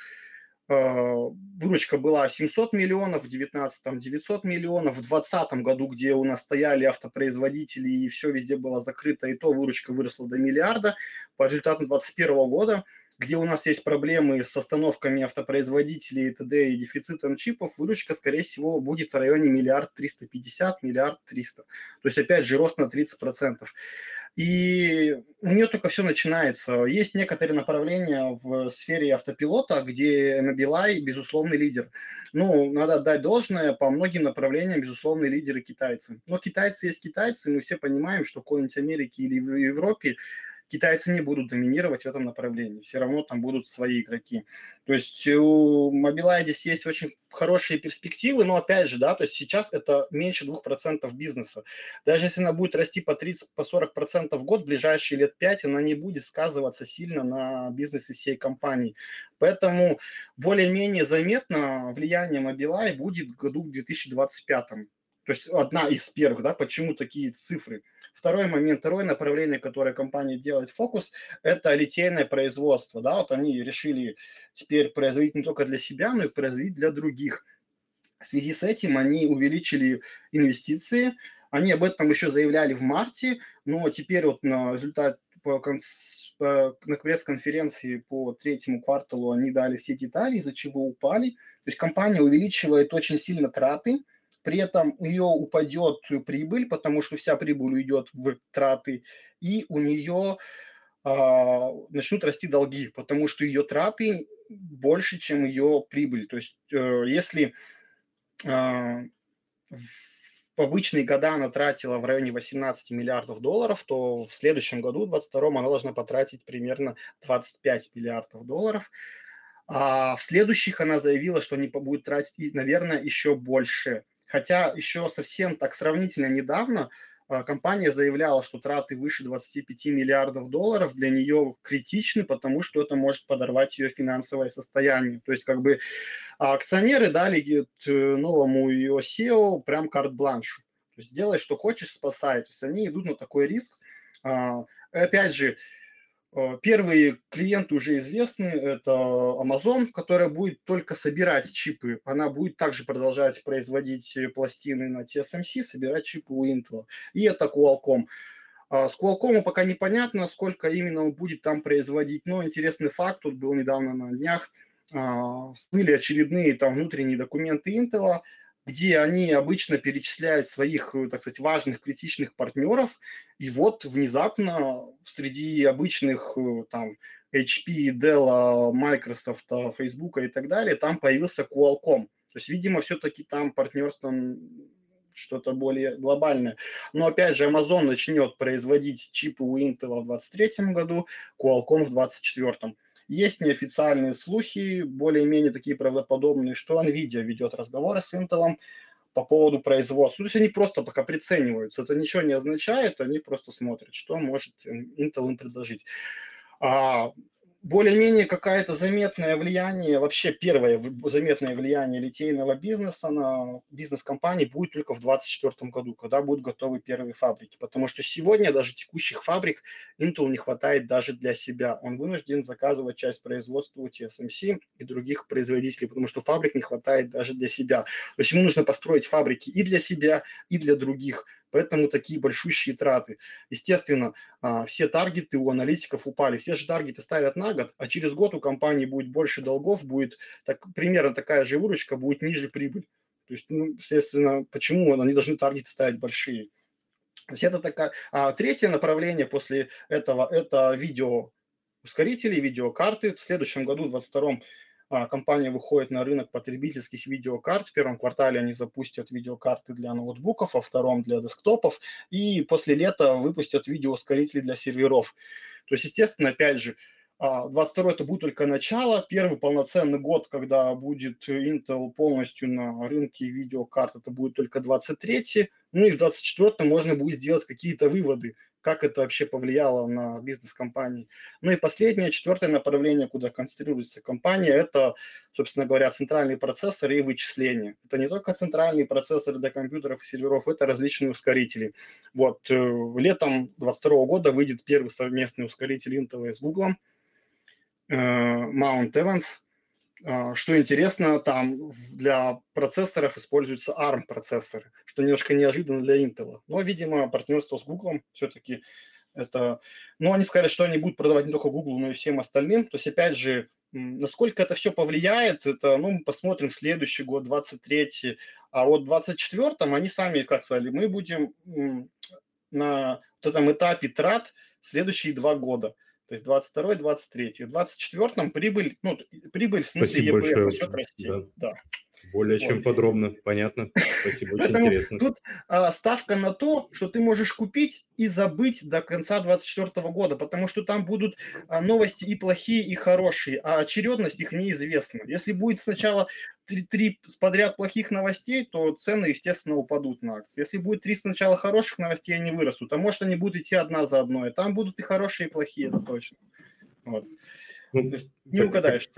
выручка была 700 миллионов, в 2019 900 миллионов, в 2020 году, где у нас стояли автопроизводители и все везде было закрыто, и то выручка выросла до миллиарда. По результатам 2021 года где у нас есть проблемы с остановками автопроизводителей и т.д. и дефицитом чипов, выручка, скорее всего, будет в районе миллиард триста пятьдесят, миллиард триста. То есть, опять же, рост на 30%. И у нее только все начинается. Есть некоторые направления в сфере автопилота, где Mobileye безусловный лидер. Ну, надо отдать должное, по многим направлениям безусловные лидеры китайцы. Но китайцы есть китайцы, мы все понимаем, что в какой-нибудь Америке или в Европе китайцы не будут доминировать в этом направлении. Все равно там будут свои игроки. То есть у Mobileye здесь есть очень хорошие перспективы, но опять же, да, то есть сейчас это меньше 2% бизнеса. Даже если она будет расти по 30, по 40% в год, в ближайшие лет 5, она не будет сказываться сильно на бизнесе всей компании. Поэтому более-менее заметно влияние Mobileye будет в году 2025. То есть одна из первых, да, почему такие цифры. Второй момент, второе направление, которое компания делает фокус, это литейное производство. Да, вот они решили теперь производить не только для себя, но и производить для других. В связи с этим они увеличили инвестиции, они об этом еще заявляли в марте, но теперь вот на результат по, по, на пресс-конференции по третьему кварталу они дали все детали, из-за чего упали. То есть компания увеличивает очень сильно траты, при этом у нее упадет прибыль, потому что вся прибыль уйдет в траты, и у нее а, начнут расти долги, потому что ее траты больше, чем ее прибыль. То есть э, если а, в обычные года она тратила в районе 18 миллиардов долларов, то в следующем году, в 2022, она должна потратить примерно 25 миллиардов долларов. А в следующих она заявила, что они будут тратить, наверное, еще больше. Хотя еще совсем так сравнительно недавно а, компания заявляла, что траты выше 25 миллиардов долларов для нее критичны, потому что это может подорвать ее финансовое состояние. То есть как бы акционеры дали новому ее SEO прям карт-бланш. То есть делай, что хочешь, спасай. То есть они идут на такой риск. А, опять же, Э, первые клиенты уже известны, это Amazon, которая будет только собирать чипы. Она будет также продолжать производить пластины на TSMC, собирать чипы у Intel. И это Qualcomm. А, с Qualcomm пока непонятно, сколько именно он будет там производить, но интересный факт, тут был недавно на днях, а, всплыли очередные там внутренние документы Intel, где они обычно перечисляют своих, э, так сказать, важных критичных партнеров, и вот внезапно среди обычных э, там HP, Dell, Microsoft, Facebook и так далее, там появился Qualcomm. То есть, видимо, все-таки там партнерство что-то более глобальное. Но опять же, Amazon начнет производить чипы у Intel в 2023 году, Qualcomm в 2024. Есть неофициальные слухи, более-менее такие правдоподобные, что NVIDIA ведет разговоры с Intel по поводу производства. То есть они просто пока прицениваются. Это ничего не означает, они просто смотрят, что может Intel им предложить. А более-менее какое-то заметное влияние, вообще первое заметное влияние литейного бизнеса на бизнес компании будет только в 2024 году, когда будут готовы первые фабрики. Потому что сегодня даже текущих фабрик Intel не хватает даже для себя. Он вынужден заказывать часть производства у TSMC и других производителей, потому что фабрик не хватает даже для себя. То есть ему нужно построить фабрики и для себя, и для других – Поэтому такие большущие траты. Естественно, а, все таргеты у аналитиков упали. Все же таргеты ставят на год, а через год у компании будет больше долгов, будет так, примерно такая же выручка, будет ниже прибыль. То есть, ну, естественно, почему они должны таргеты ставить большие? То есть это такая... А третье направление после этого – это видео ускорители, видеокарты. В следующем году, в 2022 а, компания выходит на рынок потребительских видеокарт. В первом квартале они запустят видеокарты для ноутбуков, во втором для десктопов. И после лета выпустят видеоускорители для серверов. То есть, естественно, опять же, 22 а, это будет только начало, первый полноценный год, когда будет Intel полностью на рынке видеокарт, это будет только 23 ну и в 24 можно будет сделать какие-то выводы, как это вообще повлияло на бизнес компании. Ну и последнее, четвертое направление, куда концентрируется компания, это, собственно говоря, центральные процессоры и вычисления. Это не только центральные процессоры для компьютеров и серверов, это различные ускорители. Вот, э, летом 2022 года выйдет первый совместный ускоритель Intel с Google, э, Mount Evans – а, что интересно, там для процессоров используются ARM-процессоры, что немножко неожиданно для Intel. Но, видимо, партнерство с Google все-таки это... Ну, они сказали, что они будут продавать не только Google, но и всем остальным. То есть, опять же, насколько это все повлияет, это, ну, мы посмотрим следующий год, 23-й. А вот в 24-м они сами, как сказали, мы будем на вот этом этапе трат следующие два года – то есть 22 23 В 24 прибыль, ну, прибыль в смысле Спасибо ЕПФ большое. расти. Да. да. Более чем подробно, понятно. Спасибо, очень интересно. Тут а, ставка на то, что ты можешь купить и забыть до конца 2024 года, потому что там будут а, новости и плохие, и хорошие, а очередность их неизвестна. Если будет сначала три, три подряд плохих новостей, то цены, естественно, упадут на акции. Если будет три сначала хороших новостей, они вырастут. А может, они будут идти одна за одной. Там будут и хорошие, и плохие, это точно. Вот. Ну, то есть не угадаешь.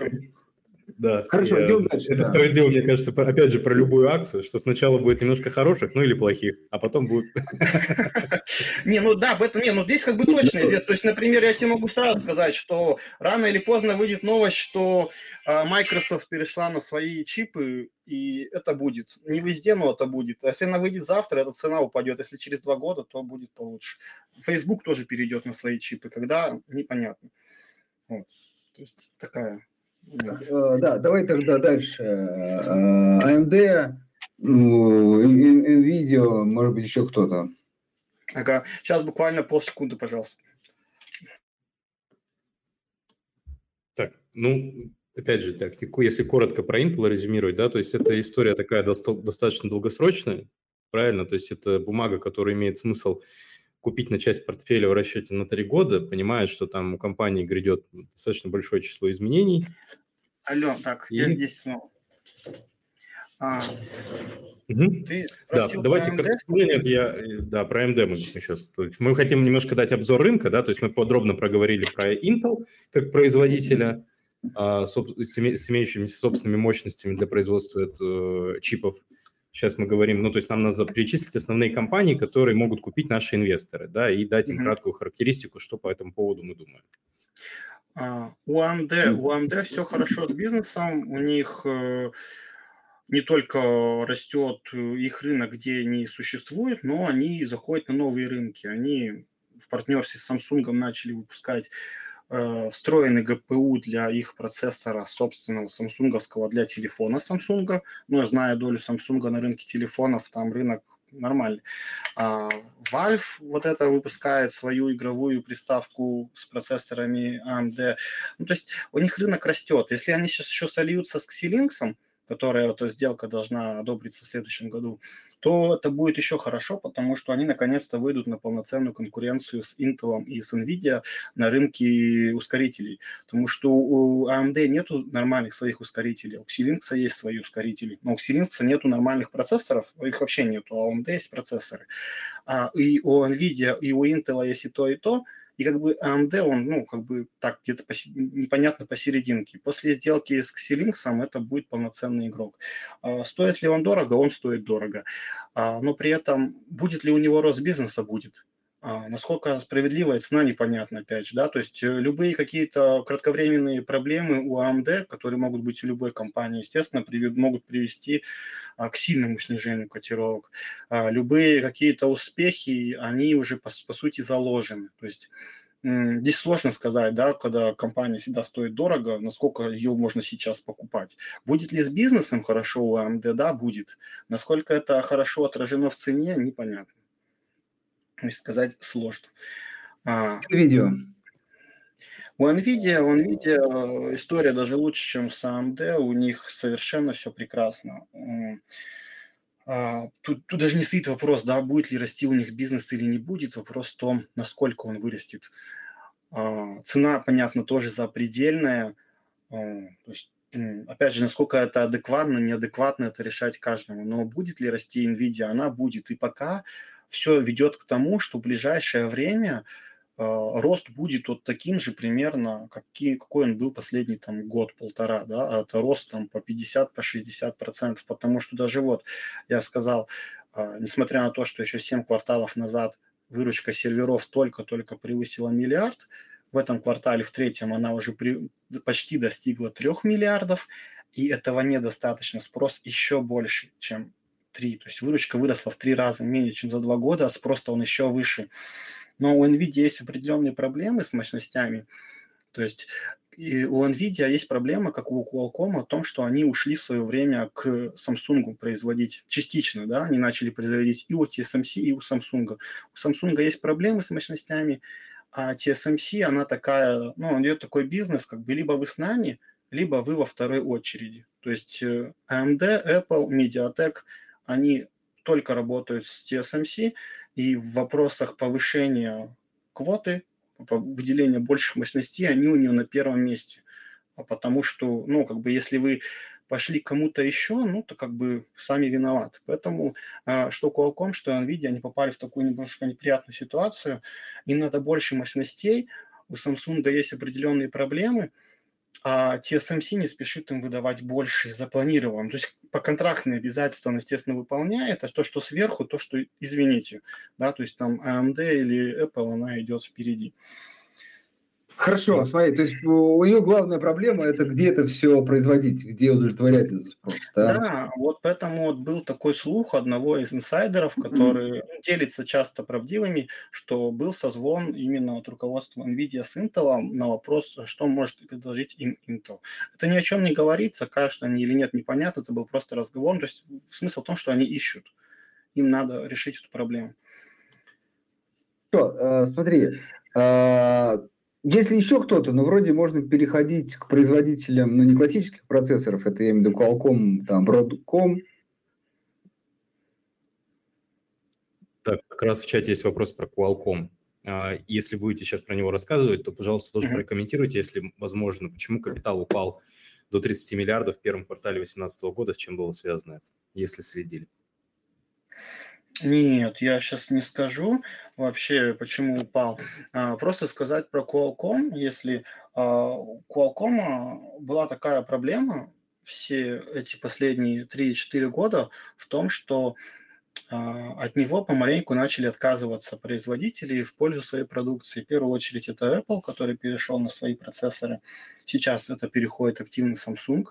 Да. Хорошо, я, идем дальше. Это да. справедливо, мне кажется, опять же, про любую акцию, что сначала будет немножко хороших, ну или плохих, а потом будет... Не, ну да, об этом, не, ну здесь как бы точно известно. То есть, например, я тебе могу сразу сказать, что рано или поздно выйдет новость, что а, Microsoft перешла на свои чипы, и это будет. Не везде, но это будет. А если она выйдет завтра, эта цена упадет. Если через два года, то будет получше. Facebook тоже перейдет на свои чипы. Когда, непонятно. Вот. То есть такая да, давай тогда дальше. AMD, э, ну, NVIDIA, может быть, еще кто-то. Ага, сейчас буквально полсекунды, пожалуйста. Так, ну, опять же, так, если коротко про Intel резюмировать, да, то есть это история такая достаточно долгосрочная, правильно, то есть это бумага, которая имеет смысл купить на часть портфеля в расчете на три года, понимая, что там у компании грядет достаточно большое число изменений. Алло, так, и... я здесь снова. А, угу. Ты да, давайте, AMD? нет, я, да, про AMD мы сейчас, то есть мы хотим немножко дать обзор рынка, да, то есть мы подробно проговорили про Intel как производителя а, с, с имеющимися собственными мощностями для производства это, чипов, Сейчас мы говорим, ну, то есть нам надо перечислить основные компании, которые могут купить наши инвесторы, да, и дать им mm-hmm. краткую характеристику, что по этому поводу мы думаем. А, у AMD, у AMD все хорошо с бизнесом, у них э, не только растет их рынок, где они существуют, но они заходят на новые рынки. Они в партнерстве с Samsung начали выпускать Э, встроенный ГПУ для их процессора собственного самсунговского для телефона Samsung. Ну, я знаю долю Samsung на рынке телефонов, там рынок нормальный. А Valve вот это выпускает свою игровую приставку с процессорами AMD. Ну, то есть у них рынок растет. Если они сейчас еще сольются с Xilinx, которая эта сделка должна одобриться в следующем году, то это будет еще хорошо, потому что они наконец-то выйдут на полноценную конкуренцию с Intel и с Nvidia на рынке ускорителей. Потому что у AMD нету нормальных своих ускорителей, у Xilinx есть свои ускорители, но у Xilinx нету нормальных процессоров, их вообще нету, а у AMD есть процессоры. А, и у Nvidia, и у Intel есть и то, и то, и как бы AMD, он, ну, как бы так где-то поси... непонятно посерединке. После сделки с Xilinx это будет полноценный игрок. А, стоит ли он дорого? Он стоит дорого. А, но при этом будет ли у него рост бизнеса? Будет. А, насколько справедливая цена, непонятно, опять же, да, то есть э, любые какие-то кратковременные проблемы у AMD, которые могут быть у любой компании, естественно, могут привести а, к сильному снижению котировок. А, любые какие-то успехи, они уже, по, по сути, заложены, то есть Здесь сложно сказать, да, когда компания всегда стоит дорого, насколько ее можно сейчас покупать. Будет ли с бизнесом хорошо у AMD? Да, будет. Насколько это хорошо отражено в цене, непонятно. сказать сложно. А, Видео. У NVIDIA, у NVIDIA история даже лучше, чем с AMD, у них совершенно все прекрасно. А, тут, тут даже не стоит вопрос, да, будет ли расти у них бизнес или не будет, вопрос в том, насколько он вырастет. А, цена, понятно, тоже запредельная, то есть опять же, насколько это адекватно, неадекватно, это решать каждому. Но будет ли расти NVIDIA? Она будет. И пока все ведет к тому, что в ближайшее время э, рост будет вот таким же примерно, какие, какой он был последний там год-полтора, да, это рост там по 50, по 60 процентов, потому что даже вот я сказал, э, несмотря на то, что еще 7 кварталов назад выручка серверов только-только превысила миллиард, в этом квартале, в третьем, она уже при, почти достигла 3 миллиардов, и этого недостаточно. Спрос еще больше, чем 3. То есть выручка выросла в 3 раза менее, чем за 2 года, а спрос он еще выше. Но у NVIDIA есть определенные проблемы с мощностями. То есть и у NVIDIA есть проблема, как у Qualcomm, о том, что они ушли в свое время к Samsung производить частично, да, они начали производить и у TSMC, и у Samsung. У Samsung есть проблемы с мощностями, а TSMC, она такая, ну, он идет такой бизнес, как бы либо вы с нами, либо вы во второй очереди. То есть э, AMD, Apple, MediaTek, они только работают с TSMC, и в вопросах повышения квоты, выделения больших мощностей, они у нее на первом месте. А потому что, ну, как бы, если вы пошли кому-то еще, ну, то как бы сами виноваты. Поэтому а, что Qualcomm, что NVIDIA, они попали в такую немножко неприятную ситуацию. Им надо больше мощностей, у Samsung есть определенные проблемы, а TSMC не спешит им выдавать больше запланированным. То есть по контрактные обязательства он, естественно, выполняет, а то, что сверху, то, что, извините, да, то есть там AMD или Apple, она идет впереди. Хорошо, смотри, то есть у нее главная проблема это где это все производить, где удовлетворять этот спрос. Да? да, вот поэтому вот был такой слух одного из инсайдеров, который mm-hmm. делится часто правдивыми, что был созвон именно от руководства NVIDIA с Intel на вопрос, что может предложить им Intel. Это ни о чем не говорится, кажется они или нет, непонятно, это был просто разговор. То есть смысл в том, что они ищут, им надо решить эту проблему. Что, э, смотри, э, если еще кто-то, ну, вроде можно переходить к производителям, ну, не классических процессоров, это я имею в виду Qualcomm, там, Broadcom. Так, как раз в чате есть вопрос про Qualcomm. А, если будете сейчас про него рассказывать, то, пожалуйста, тоже mm-hmm. прокомментируйте, если возможно, почему капитал упал до 30 миллиардов в первом квартале 2018 года, с чем было связано это, если следили. Нет, я сейчас не скажу вообще, почему упал. А, просто сказать про Qualcomm, если а, у Qualcomm была такая проблема все эти последние 3-4 года в том, что а, от него помаленьку начали отказываться производители в пользу своей продукции. В первую очередь это Apple, который перешел на свои процессоры. Сейчас это переходит активно Samsung.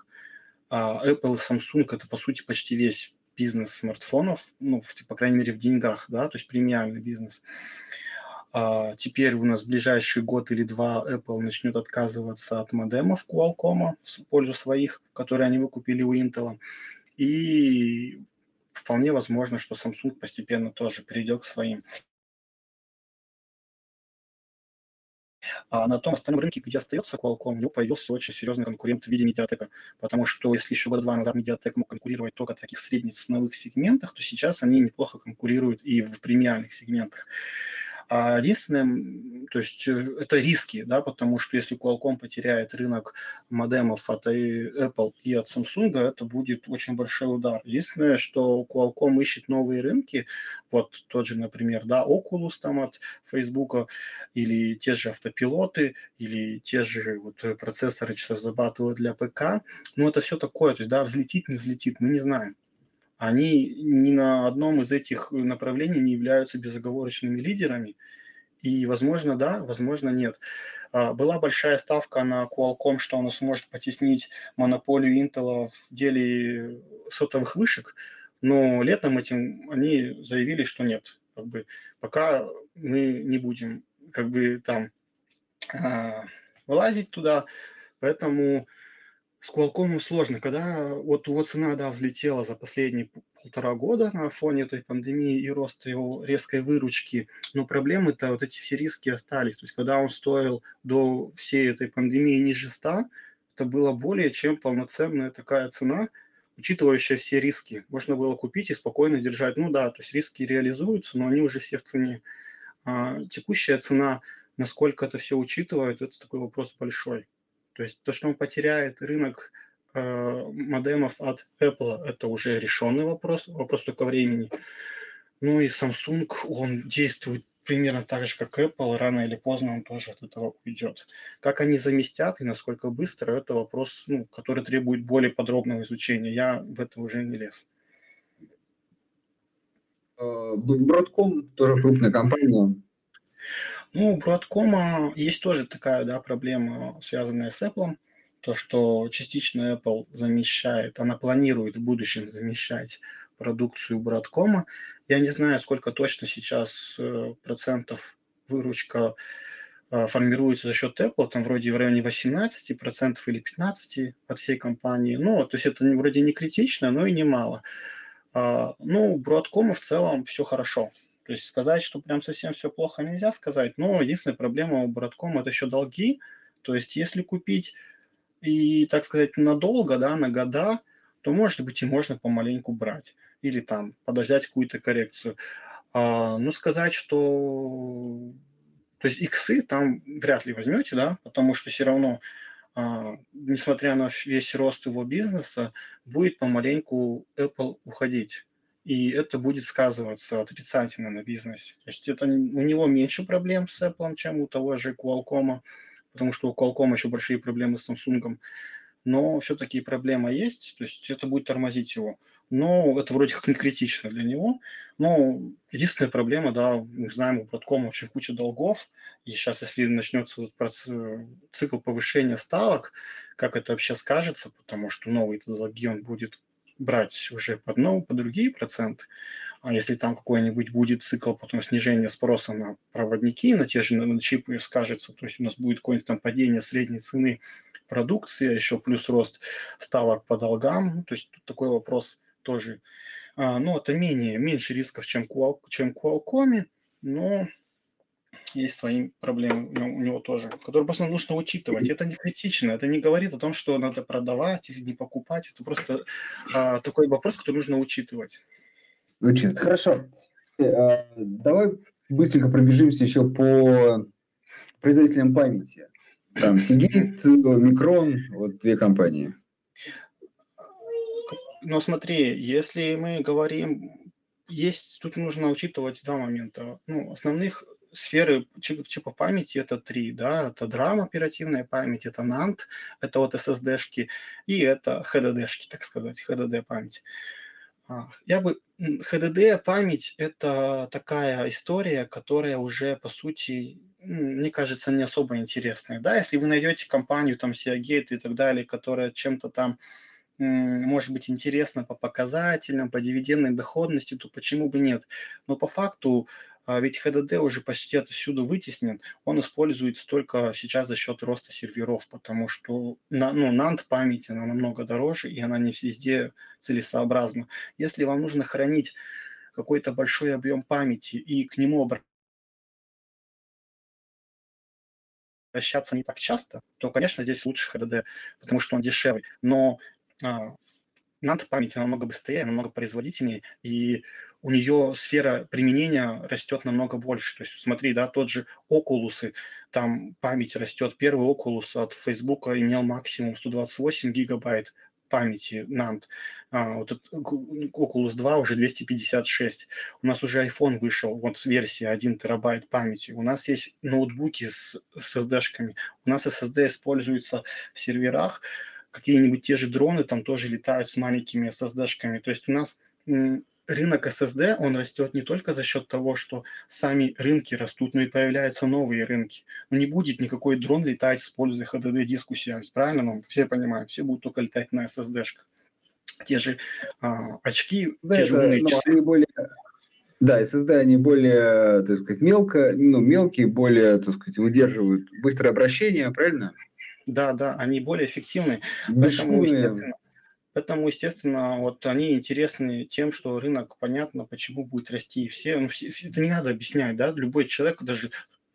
Apple и Samsung это по сути почти весь бизнес смартфонов, ну, в, по крайней мере, в деньгах, да, то есть премиальный бизнес. А, теперь у нас в ближайший год или два Apple начнет отказываться от модемов Qualcomm в пользу своих, которые они выкупили у Intel. И вполне возможно, что Samsung постепенно тоже перейдет к своим. А на том остальном рынке, где остается Qualcomm, у него появился очень серьезный конкурент в виде Mediatek. Потому что если еще года два назад Mediatek мог конкурировать только в таких средних ценовых сегментах, то сейчас они неплохо конкурируют и в премиальных сегментах. А единственное, то есть э, это риски, да, потому что если Qualcomm потеряет рынок модемов от Apple и от Samsung, это будет очень большой удар. Единственное, что Qualcomm ищет новые рынки, вот тот же, например, да, Oculus там от Facebook, или те же автопилоты, или те же вот процессоры, что разрабатывают для ПК, ну это все такое, то есть, да, взлетит, не взлетит, мы не знаем они ни на одном из этих направлений не являются безоговорочными лидерами. И, возможно, да, возможно, нет. А, была большая ставка на Qualcomm, что она сможет потеснить монополию Intel в деле сотовых вышек, но летом этим они заявили, что нет. Как бы, пока мы не будем как бы там а, вылазить туда, поэтому С Qualcomm сложно. Когда вот его цена, да, взлетела за последние полтора года на фоне этой пандемии и роста его резкой выручки, но проблемы-то, вот эти все риски остались. То есть когда он стоил до всей этой пандемии ниже 100, это было более чем полноценная такая цена, учитывающая все риски. Можно было купить и спокойно держать. Ну да, то есть риски реализуются, но они уже все в цене. А текущая цена, насколько это все учитывает, это такой вопрос большой. То есть то, что он потеряет рынок э, модемов от Apple, это уже решенный вопрос, вопрос только времени. Ну и Samsung, он действует примерно так же, как Apple, рано или поздно он тоже от этого уйдет. Как они заместят и насколько быстро, это вопрос, ну, который требует более подробного изучения. Я в это уже не лез. Broadcom тоже крупная компания. Ну, у Broadcom есть тоже такая да, проблема, связанная с Apple. То, что частично Apple замещает, она планирует в будущем замещать продукцию Broadcom. Я не знаю, сколько точно сейчас э, процентов выручка э, формируется за счет Apple, там вроде в районе 18% процентов или 15% от всей компании. Ну, то есть это вроде не критично, но и не мало. А, ну, у Broadcom в целом все хорошо. То есть сказать, что прям совсем все плохо нельзя сказать, но единственная проблема у Broadcom это еще долги. То есть если купить и, так сказать, надолго, да, на года, то, может быть, и можно помаленьку брать. Или там подождать какую-то коррекцию. А, ну, сказать, что... То есть иксы там вряд ли возьмете, да, потому что все равно, а, несмотря на весь рост его бизнеса, будет помаленьку Apple уходить и это будет сказываться отрицательно на бизнесе. То есть это у него меньше проблем с Apple, чем у того же Qualcomm, потому что у Qualcomm еще большие проблемы с Samsung. Но все-таки проблема есть, то есть это будет тормозить его. Но это вроде как не критично для него. Но единственная проблема, да, мы знаем, у Broadcom очень куча долгов, и сейчас, если начнется этот процесс, цикл повышения ставок, как это вообще скажется, потому что новые долги он будет брать уже под, ну, под другие проценты. А если там какой-нибудь будет цикл потом снижения спроса на проводники, на те же на чипы скажется, то есть у нас будет какое-нибудь там падение средней цены продукции, а еще плюс рост ставок по долгам, ну, то есть тут такой вопрос тоже. А, ну, это менее, меньше рисков, чем, чем Qualcomm, но есть свои проблемы у него тоже, которые просто нужно учитывать. Это не критично, это не говорит о том, что надо продавать или не покупать. Это просто а, такой вопрос, который нужно учитывать. Учит. Хорошо. А, давай быстренько пробежимся еще по производителям памяти. Там Seagate, Micron, вот две компании. Но смотри, если мы говорим, есть, тут нужно учитывать два момента. Ну, основных сферы чипа памяти это три, да, это DRAM, оперативная память, это NAND, это вот SSD-шки, и это HDD-шки, так сказать, HDD память. А, я бы... HDD память – это такая история, которая уже, по сути, мне кажется, не особо интересная. Да, если вы найдете компанию, там, Seagate и так далее, которая чем-то там может быть интересна по показателям, по дивидендной доходности, то почему бы нет? Но по факту ведь HDD уже почти отовсюду вытеснен, он используется только сейчас за счет роста серверов, потому что на, ну, NAND память, она намного дороже, и она не везде целесообразна. Если вам нужно хранить какой-то большой объем памяти и к нему обращаться не так часто, то, конечно, здесь лучше HDD, потому что он дешевый. Но а, NAND память намного быстрее, намного производительнее, и у нее сфера применения растет намного больше. То есть смотри, да, тот же Oculus, там память растет. Первый Oculus от Facebook имел максимум 128 гигабайт памяти NAND. А, вот этот Oculus 2 уже 256. У нас уже iPhone вышел, вот с версии 1 терабайт памяти. У нас есть ноутбуки с, с SSD-шками. У нас SSD используется в серверах. Какие-нибудь те же дроны там тоже летают с маленькими SSD-шками. То есть у нас рынок SSD, он растет не только за счет того, что сами рынки растут, но и появляются новые рынки. Но не будет никакой дрон летать, используя HDD диску CMS, правильно? Ну, все понимают, все будут только летать на SSD-шках. Те же а, очки, да, те же умные часы. Они более... Да, SSD они более, так сказать, мелко, ну, мелкие, более, так сказать, выдерживают быстрое обращение, правильно? Да, да, они более эффективны. Поэтому, естественно, Поэтому, естественно, вот они интересны тем, что рынок, понятно, почему будет расти. И все, ну, все, это не надо объяснять, да, любой человек, даже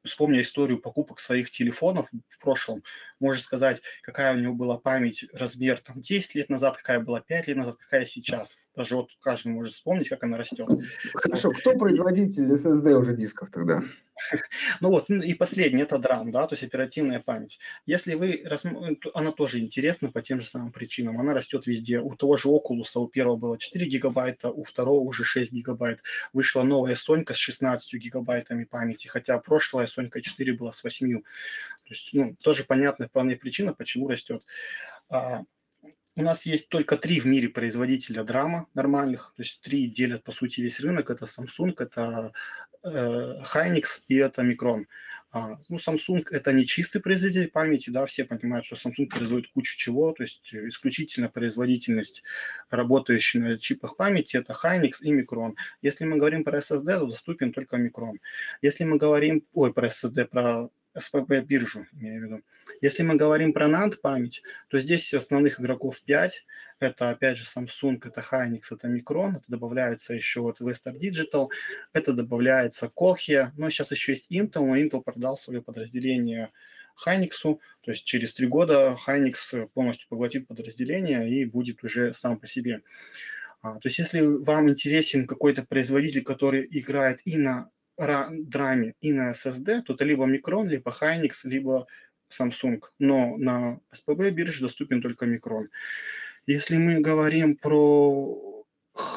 вспомня историю покупок своих телефонов в прошлом, может сказать, какая у него была память, размер там 10 лет назад, какая была 5 лет назад, какая сейчас. Даже вот каждый может вспомнить, как она растет. Хорошо, кто производитель SSD уже дисков тогда? Ну вот, и последний, это DRAM, да, то есть оперативная память. Если вы, она тоже интересна по тем же самым причинам, она растет везде. У того же Oculus, у первого было 4 гигабайта, у второго уже 6 гигабайт. Вышла новая Сонька с 16 гигабайтами памяти, хотя прошлая Сонька 4 была с 8. То есть, ну, тоже понятная вполне причина, почему растет. А, у нас есть только три в мире производителя драма нормальных, то есть три делят, по сути, весь рынок. Это Samsung, это Hynix и это Micron. А, ну, Samsung – это не чистый производитель памяти, да, все понимают, что Samsung производит кучу чего, то есть исключительно производительность, работающая на чипах памяти – это Hynix и Micron. Если мы говорим про SSD, то доступен только Micron. Если мы говорим, ой, про SSD, про SPP биржу, имею в виду. Если мы говорим про NAND память, то здесь основных игроков 5. Это опять же Samsung, это Hynix, это Micron, это добавляется еще вот Western Digital, это добавляется Colchia, но сейчас еще есть Intel, но Intel продал свое подразделение Hynix, то есть через три года Hynix полностью поглотит подразделение и будет уже сам по себе. А, то есть если вам интересен какой-то производитель, который играет и на драме и на SSD, то это либо Micron, либо Hynix, либо Samsung. Но на SPB бирже доступен только Micron. Если мы говорим про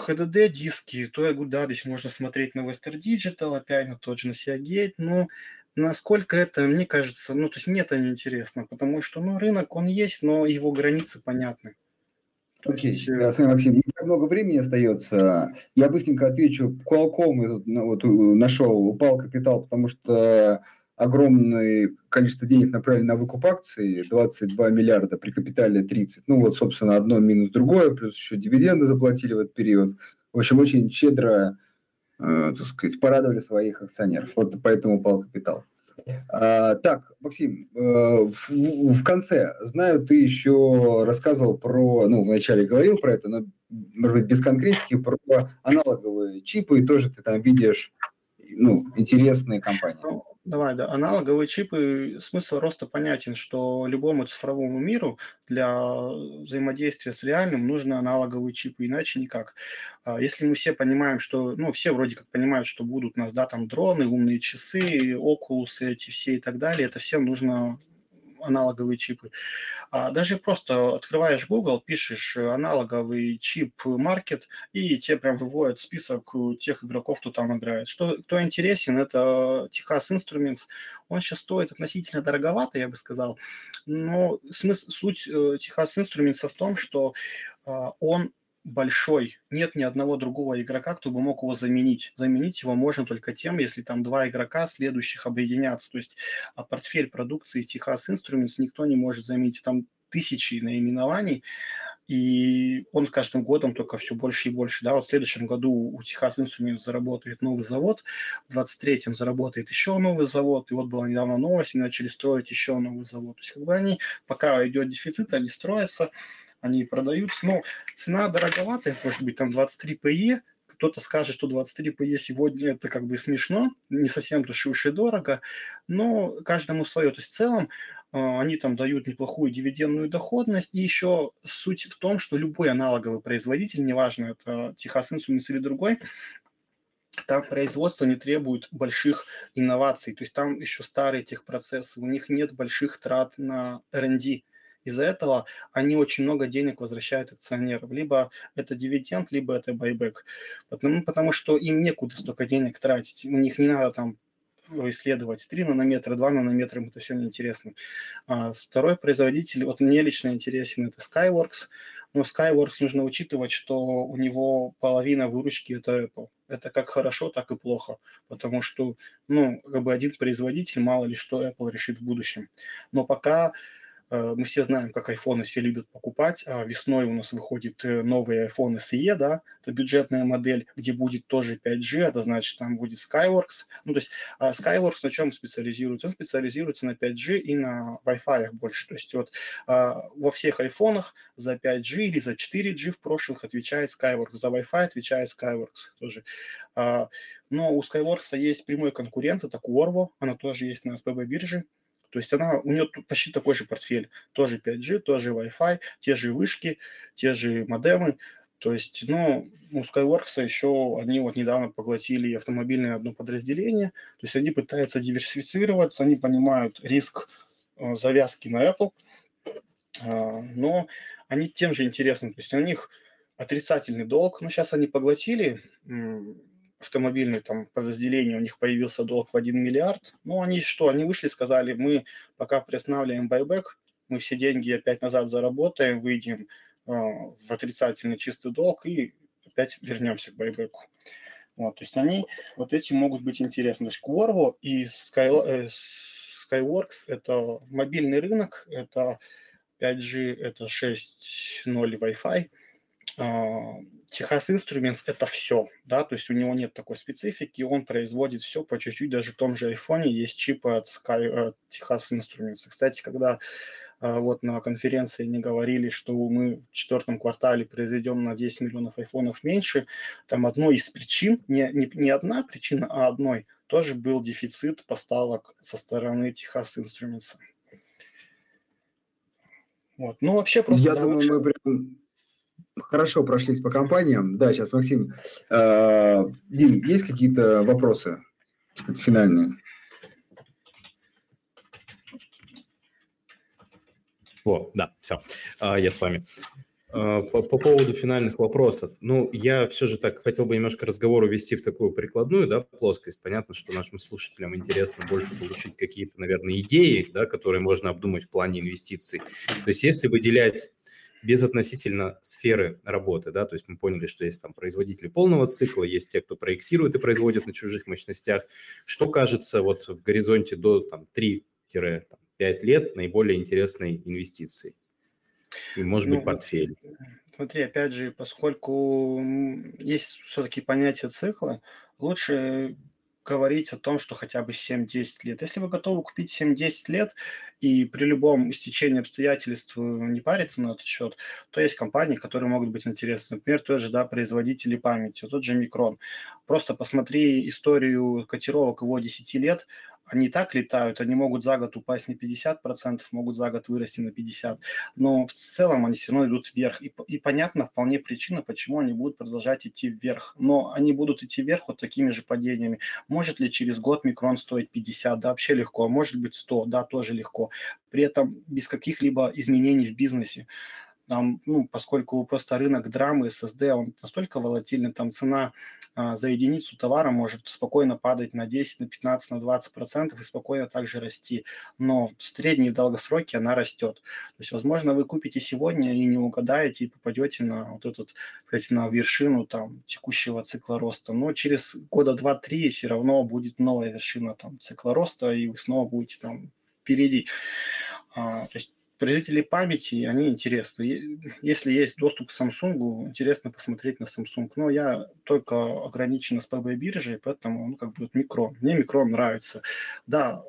HDD диски, то я говорю, да, здесь можно смотреть на Western Digital, опять на тот же на Seagate, но насколько это, мне кажется, ну, то есть мне это не интересно, потому что, ну, рынок, он есть, но его границы понятны. Окей, okay. да, смотри, Максим, не так много времени остается. Я быстренько отвечу. Qualcomm я ну, вот, нашел, упал капитал, потому что огромное количество денег направили на выкуп акций, 22 миллиарда при капитале 30. Ну вот, собственно, одно минус другое, плюс еще дивиденды заплатили в этот период. В общем, очень щедро, э, так сказать, порадовали своих акционеров. Вот поэтому упал капитал. А, так, Максим, э, в, в конце, знаю, ты еще рассказывал про, ну, вначале говорил про это, но, может быть, без конкретики, про аналоговые чипы, и тоже ты там видишь, ну, интересные компании. Давай, да. Аналоговые чипы, смысл роста понятен, что любому цифровому миру для взаимодействия с реальным нужны аналоговые чипы, иначе никак. А если мы все понимаем, что, ну, все вроде как понимают, что будут у нас, да, там дроны, умные часы, окулусы эти все и так далее, это всем нужно аналоговые чипы. А даже просто открываешь Google, пишешь аналоговый чип маркет, и тебе прям выводят список тех игроков, кто там играет. Что, кто интересен, это Техас Instruments. Он сейчас стоит относительно дороговато, я бы сказал. Но смысл, суть Техас Instruments в том, что а, он большой, нет ни одного другого игрока, кто бы мог его заменить. Заменить его можно только тем, если там два игрока следующих объединятся. То есть а портфель продукции Техас Instruments никто не может заменить. Там тысячи наименований, и он с каждым годом только все больше и больше. Да, вот в следующем году у Техас Instruments заработает новый завод, в 23-м заработает еще новый завод, и вот была недавно новость, и начали строить еще новый завод. То есть как бы они, пока идет дефицит, они строятся, они продаются. Но цена дороговатая, может быть, там 23 PE, кто-то скажет, что 23 PE сегодня это как бы смешно, не совсем душевше дорого, но каждому свое. То есть в целом а, они там дают неплохую дивидендную доходность. И еще суть в том, что любой аналоговый производитель, неважно, это Техас Instruments или другой, там производство не требует больших инноваций, то есть там еще старые техпроцессы, у них нет больших трат на R&D. Из-за этого они очень много денег возвращают акционерам. Либо это дивиденд, либо это байбек. Потому, потому что им некуда столько денег тратить. У них не надо там исследовать 3 нанометра, 2 нанометра, им это все неинтересно. А второй производитель, вот мне лично интересен, это Skyworks. Но Skyworks нужно учитывать, что у него половина выручки это Apple. Это как хорошо, так и плохо, потому что, ну, как бы один производитель, мало ли что Apple решит в будущем. Но пока Э, мы все знаем, как айфоны все любят покупать. А весной у нас выходит э, новый iPhone SE, да, это бюджетная модель, где будет тоже 5G, это значит, там будет Skyworks. Ну, то есть а Skyworks на чем специализируется? Он специализируется на 5G и на Wi-Fi больше. То есть вот а, во всех айфонах за 5G или за 4G в прошлых отвечает Skyworks, за Wi-Fi отвечает Skyworks тоже. Но у Skyworks есть прямой конкурент, это Qorvo, она тоже есть на SPB бирже. То есть она, у нее почти такой же портфель, тоже 5G, тоже Wi-Fi, те же вышки, те же модемы. То есть, ну, у Skyworks еще они вот недавно поглотили автомобильное одно подразделение, то есть они пытаются диверсифицироваться, они понимают риск э, завязки на Apple, э, но они тем же интересны, то есть у них отрицательный долг, но сейчас они поглотили автомобильное там подразделение, у них появился долг в 1 миллиард. Ну, они что, они вышли, сказали, мы пока приостанавливаем байбек, мы все деньги опять назад заработаем, выйдем э, в отрицательный чистый долг и опять вернемся к байбеку. Вот, то есть они вот эти могут быть интересны. То есть Quarvo и Sky, э, Skyworks – это мобильный рынок, это 5G, это 6.0 Wi-Fi – Техас Instruments – это все, да, то есть у него нет такой специфики, он производит все по чуть-чуть, даже в том же iPhone есть чипы от Sky, Texas Instruments. Кстати, когда а, вот на конференции не говорили, что мы в четвертом квартале произведем на 10 миллионов айфонов меньше, там одной из причин, не, не, не одна причина, а одной, тоже был дефицит поставок со стороны Texas Instruments. Вот. Ну, вообще просто... Я да, думаю, лучше... мы прям хорошо прошлись по компаниям. Да, сейчас, Максим. Э, Дим, есть какие-то вопросы финальные? О, да, все, а, я с вами. А, по, по поводу финальных вопросов, ну, я все же так хотел бы немножко разговор увести в такую прикладную, да, плоскость. Понятно, что нашим слушателям интересно больше получить какие-то, наверное, идеи, да, которые можно обдумать в плане инвестиций. То есть если выделять без относительно сферы работы, да, то есть мы поняли, что есть там производители полного цикла, есть те, кто проектирует и производит на чужих мощностях. Что кажется вот в горизонте до там 3-5 лет наиболее интересной инвестицией? И, может ну, быть, портфель? Смотри, опять же, поскольку есть все-таки понятие цикла, лучше говорить о том, что хотя бы 7-10 лет. Если вы готовы купить 7-10 лет и при любом истечении обстоятельств не париться на этот счет, то есть компании, которые могут быть интересны. Например, тот же да, производители памяти, тот же Микрон. Просто посмотри историю котировок его 10 лет, они так летают, они могут за год упасть на 50%, могут за год вырасти на 50%, но в целом они все равно идут вверх. И, и понятно вполне причина, почему они будут продолжать идти вверх. Но они будут идти вверх вот такими же падениями. Может ли через год микрон стоить 50? Да, вообще легко. А может быть 100? Да, тоже легко. При этом без каких-либо изменений в бизнесе там, ну, поскольку просто рынок драмы, SSD, он настолько волатильный, там цена а, за единицу товара может спокойно падать на 10, на 15, на 20 процентов и спокойно также расти. Но в средней и долгосроке она растет. То есть, возможно, вы купите сегодня и не угадаете, и попадете на вот этот, кстати, на вершину там текущего цикла роста. Но через года 2-3 все равно будет новая вершина там цикла роста, и вы снова будете там впереди. А, то есть производители памяти, они интересны. Если есть доступ к Samsung, интересно посмотреть на Samsung. Но я только ограничен с PB биржей, поэтому ну, как бы микро. Мне микро нравится. Да,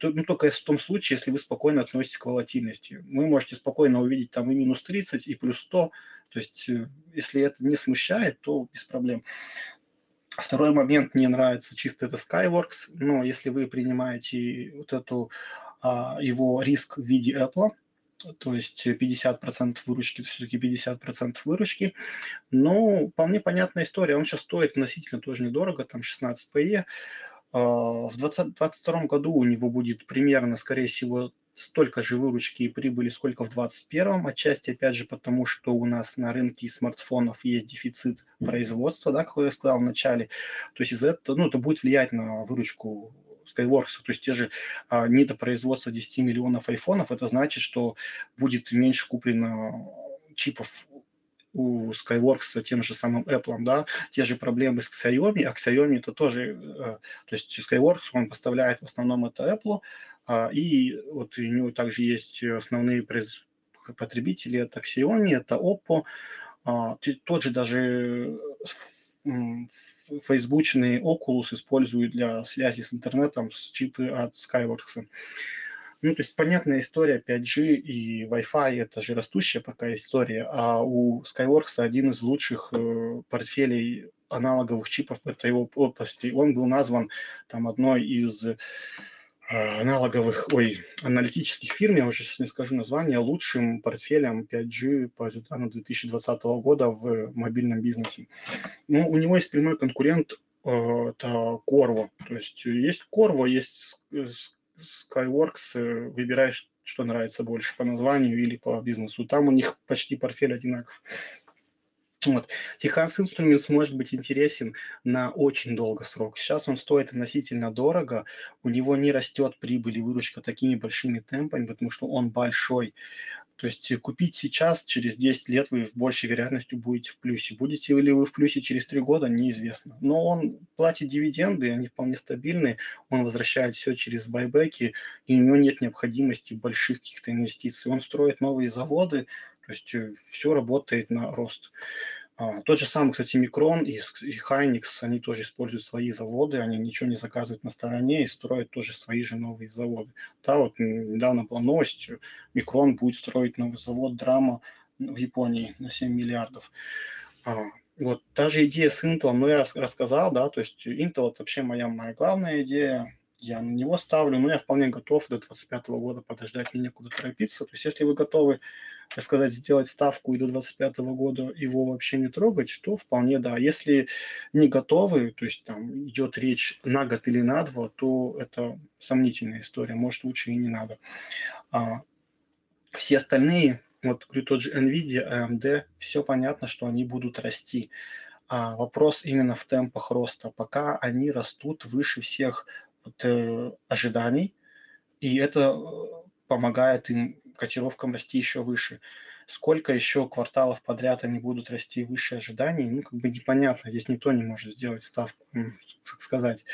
ну, только в том случае, если вы спокойно относитесь к волатильности. Вы можете спокойно увидеть там и минус 30, и плюс 100. То есть, э, если это не смущает, то без проблем. Второй момент мне нравится чисто это Skyworks, но если вы принимаете вот эту его риск в виде Apple, то есть 50% выручки, все-таки 50% выручки. Но вполне понятная история. Он сейчас стоит относительно тоже недорого, там 16 PE. А, в 2022 году у него будет примерно, скорее всего, столько же выручки и прибыли, сколько в 2021. Отчасти, опять же, потому что у нас на рынке смартфонов есть дефицит производства, да, как я сказал в начале. То есть из-за этого, ну, это будет влиять на выручку Skyworks, то есть те же а, недопроизводство 10 миллионов айфонов, это значит, что будет меньше куплено чипов у Skyworks тем же самым Apple, да, те же проблемы с Xiaomi, а Xiaomi это тоже, э, то есть Skyworks, он поставляет в основном это Apple, А, и вот у него также есть основные потребители, это Xiaomi, это Oppo, а, тот же даже фейсбучный Oculus используют для связи с интернетом с чипы от Skyworks. Ну, то есть понятная история 5G и Wi-Fi – это же растущая пока история, а у Skyworks один из лучших э, портфелей аналоговых чипов этой области. Он был назван там одной из аналоговых, ой, аналитических фирм, я уже сейчас не скажу название, лучшим портфелем 5G по результатам 2020 года в мобильном бизнесе. Ну, у него есть прямой конкурент, э, это Corvo. То есть есть Corvo, есть Skyworks, э, выбираешь, что нравится больше по названию или по бизнесу. Там у них почти портфель одинаков. Вот. Техас Instruments может быть интересен на очень долгий срок. Сейчас он стоит относительно дорого, у него не растет прибыль и выручка такими большими темпами, потому что он большой. То есть купить сейчас, через 10 лет вы в большей вероятностью будете в плюсе. Будете ли вы в плюсе через 3 года, неизвестно. Но он платит дивиденды, они вполне стабильные, он возвращает все через байбеки, и у него нет необходимости больших каких-то инвестиций. Он строит новые заводы, то есть э, все работает на рост. А, тот же самый, кстати, Микрон и, Hynix, они тоже используют свои заводы, они ничего не заказывают на стороне и строят тоже свои же новые заводы. Да, вот недавно была новость, Микрон будет строить новый завод Драма в Японии на 7 миллиардов. А, вот та же идея с Intel, ну, я рассказал, да, то есть Intel – это вообще моя, моя главная идея, я на него ставлю, но я вполне готов до 2025 года подождать, мне некуда торопиться. То есть если вы готовы, так сказать, сделать ставку и до 2025 года его вообще не трогать, то вполне да. Если не готовы, то есть там идет речь на год или на два, то это сомнительная история, может лучше и не надо. А, все остальные, вот говорю, тот же NVIDIA, AMD, все понятно, что они будут расти. А вопрос именно в темпах роста. Пока они растут выше всех от э, ожиданий, и это э, помогает им котировкам расти еще выше. Сколько еще кварталов подряд они будут расти выше ожиданий, ну, как бы непонятно. Здесь никто не может сделать ставку, так сказать.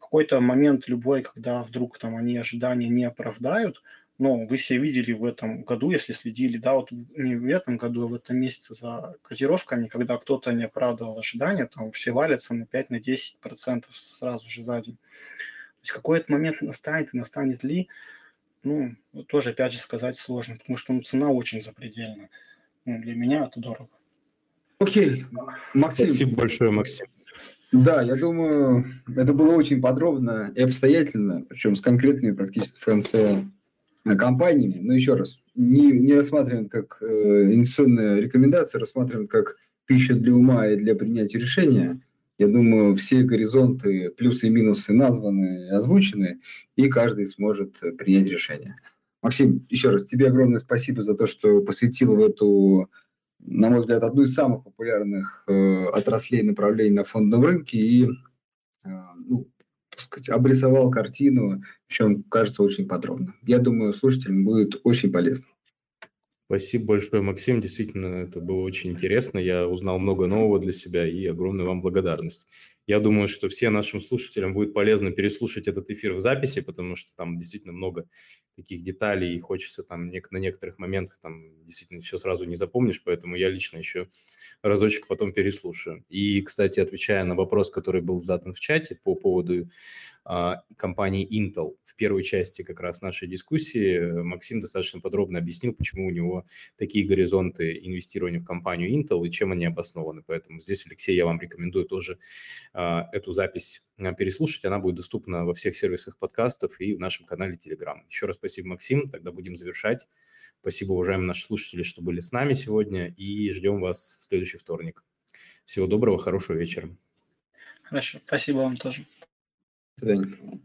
Какой-то момент любой, когда вдруг там они ожидания не оправдают, но вы все видели в этом году, если следили, да, вот не в этом году, а в этом месяце за котировками, когда кто-то не оправдывал ожидания, там все валятся на 5-10% сразу же за день. То есть какой-то момент настанет, и настанет ли, ну, тоже, опять же, сказать сложно, потому что ну, цена очень запредельна. Ну, для меня это дорого. Окей, Максим. Спасибо большое, Максим. Да, я думаю, это было очень подробно и обстоятельно, причем с конкретными практически ФНС э, компаниями. Но еще раз, не, не рассматриваем как э, инвестиционная рекомендация, рассматриваем как пища для ума и для принятия решения. Я думаю, все горизонты, плюсы и минусы названы, озвучены, и каждый сможет принять решение. Максим, еще раз тебе огромное спасибо за то, что посвятил в эту, на мой взгляд, одну из самых популярных э, отраслей направлений на фондовом рынке и э, ну, так сказать, обрисовал картину, причем, кажется, очень подробно. Я думаю, слушателям будет очень полезно. Спасибо большое, Максим. Действительно, это было очень интересно. Я узнал много нового для себя и огромная вам благодарность. Я думаю, что всем нашим слушателям будет полезно переслушать этот эфир в записи, потому что там действительно много таких деталей, и хочется там на некоторых моментах там действительно все сразу не запомнишь, поэтому я лично еще разочек потом переслушаю. И, кстати, отвечая на вопрос, который был задан в чате по поводу компании Intel. В первой части как раз нашей дискуссии э, Максим достаточно подробно объяснил, почему у него такие горизонты инвестирования в компанию Intel и чем они обоснованы. Поэтому здесь, Алексей, я вам рекомендую тоже а, эту запись а, переслушать. Она будет доступна во всех сервисах подкастов и в нашем канале Telegram. Еще раз спасибо, Максим. Тогда будем завершать. Спасибо, уважаемые наши слушатели, что были с нами сегодня. И ждем вас в следующий вторник. Всего доброго, хорошего вечера. Хорошо, спасибо вам тоже. to.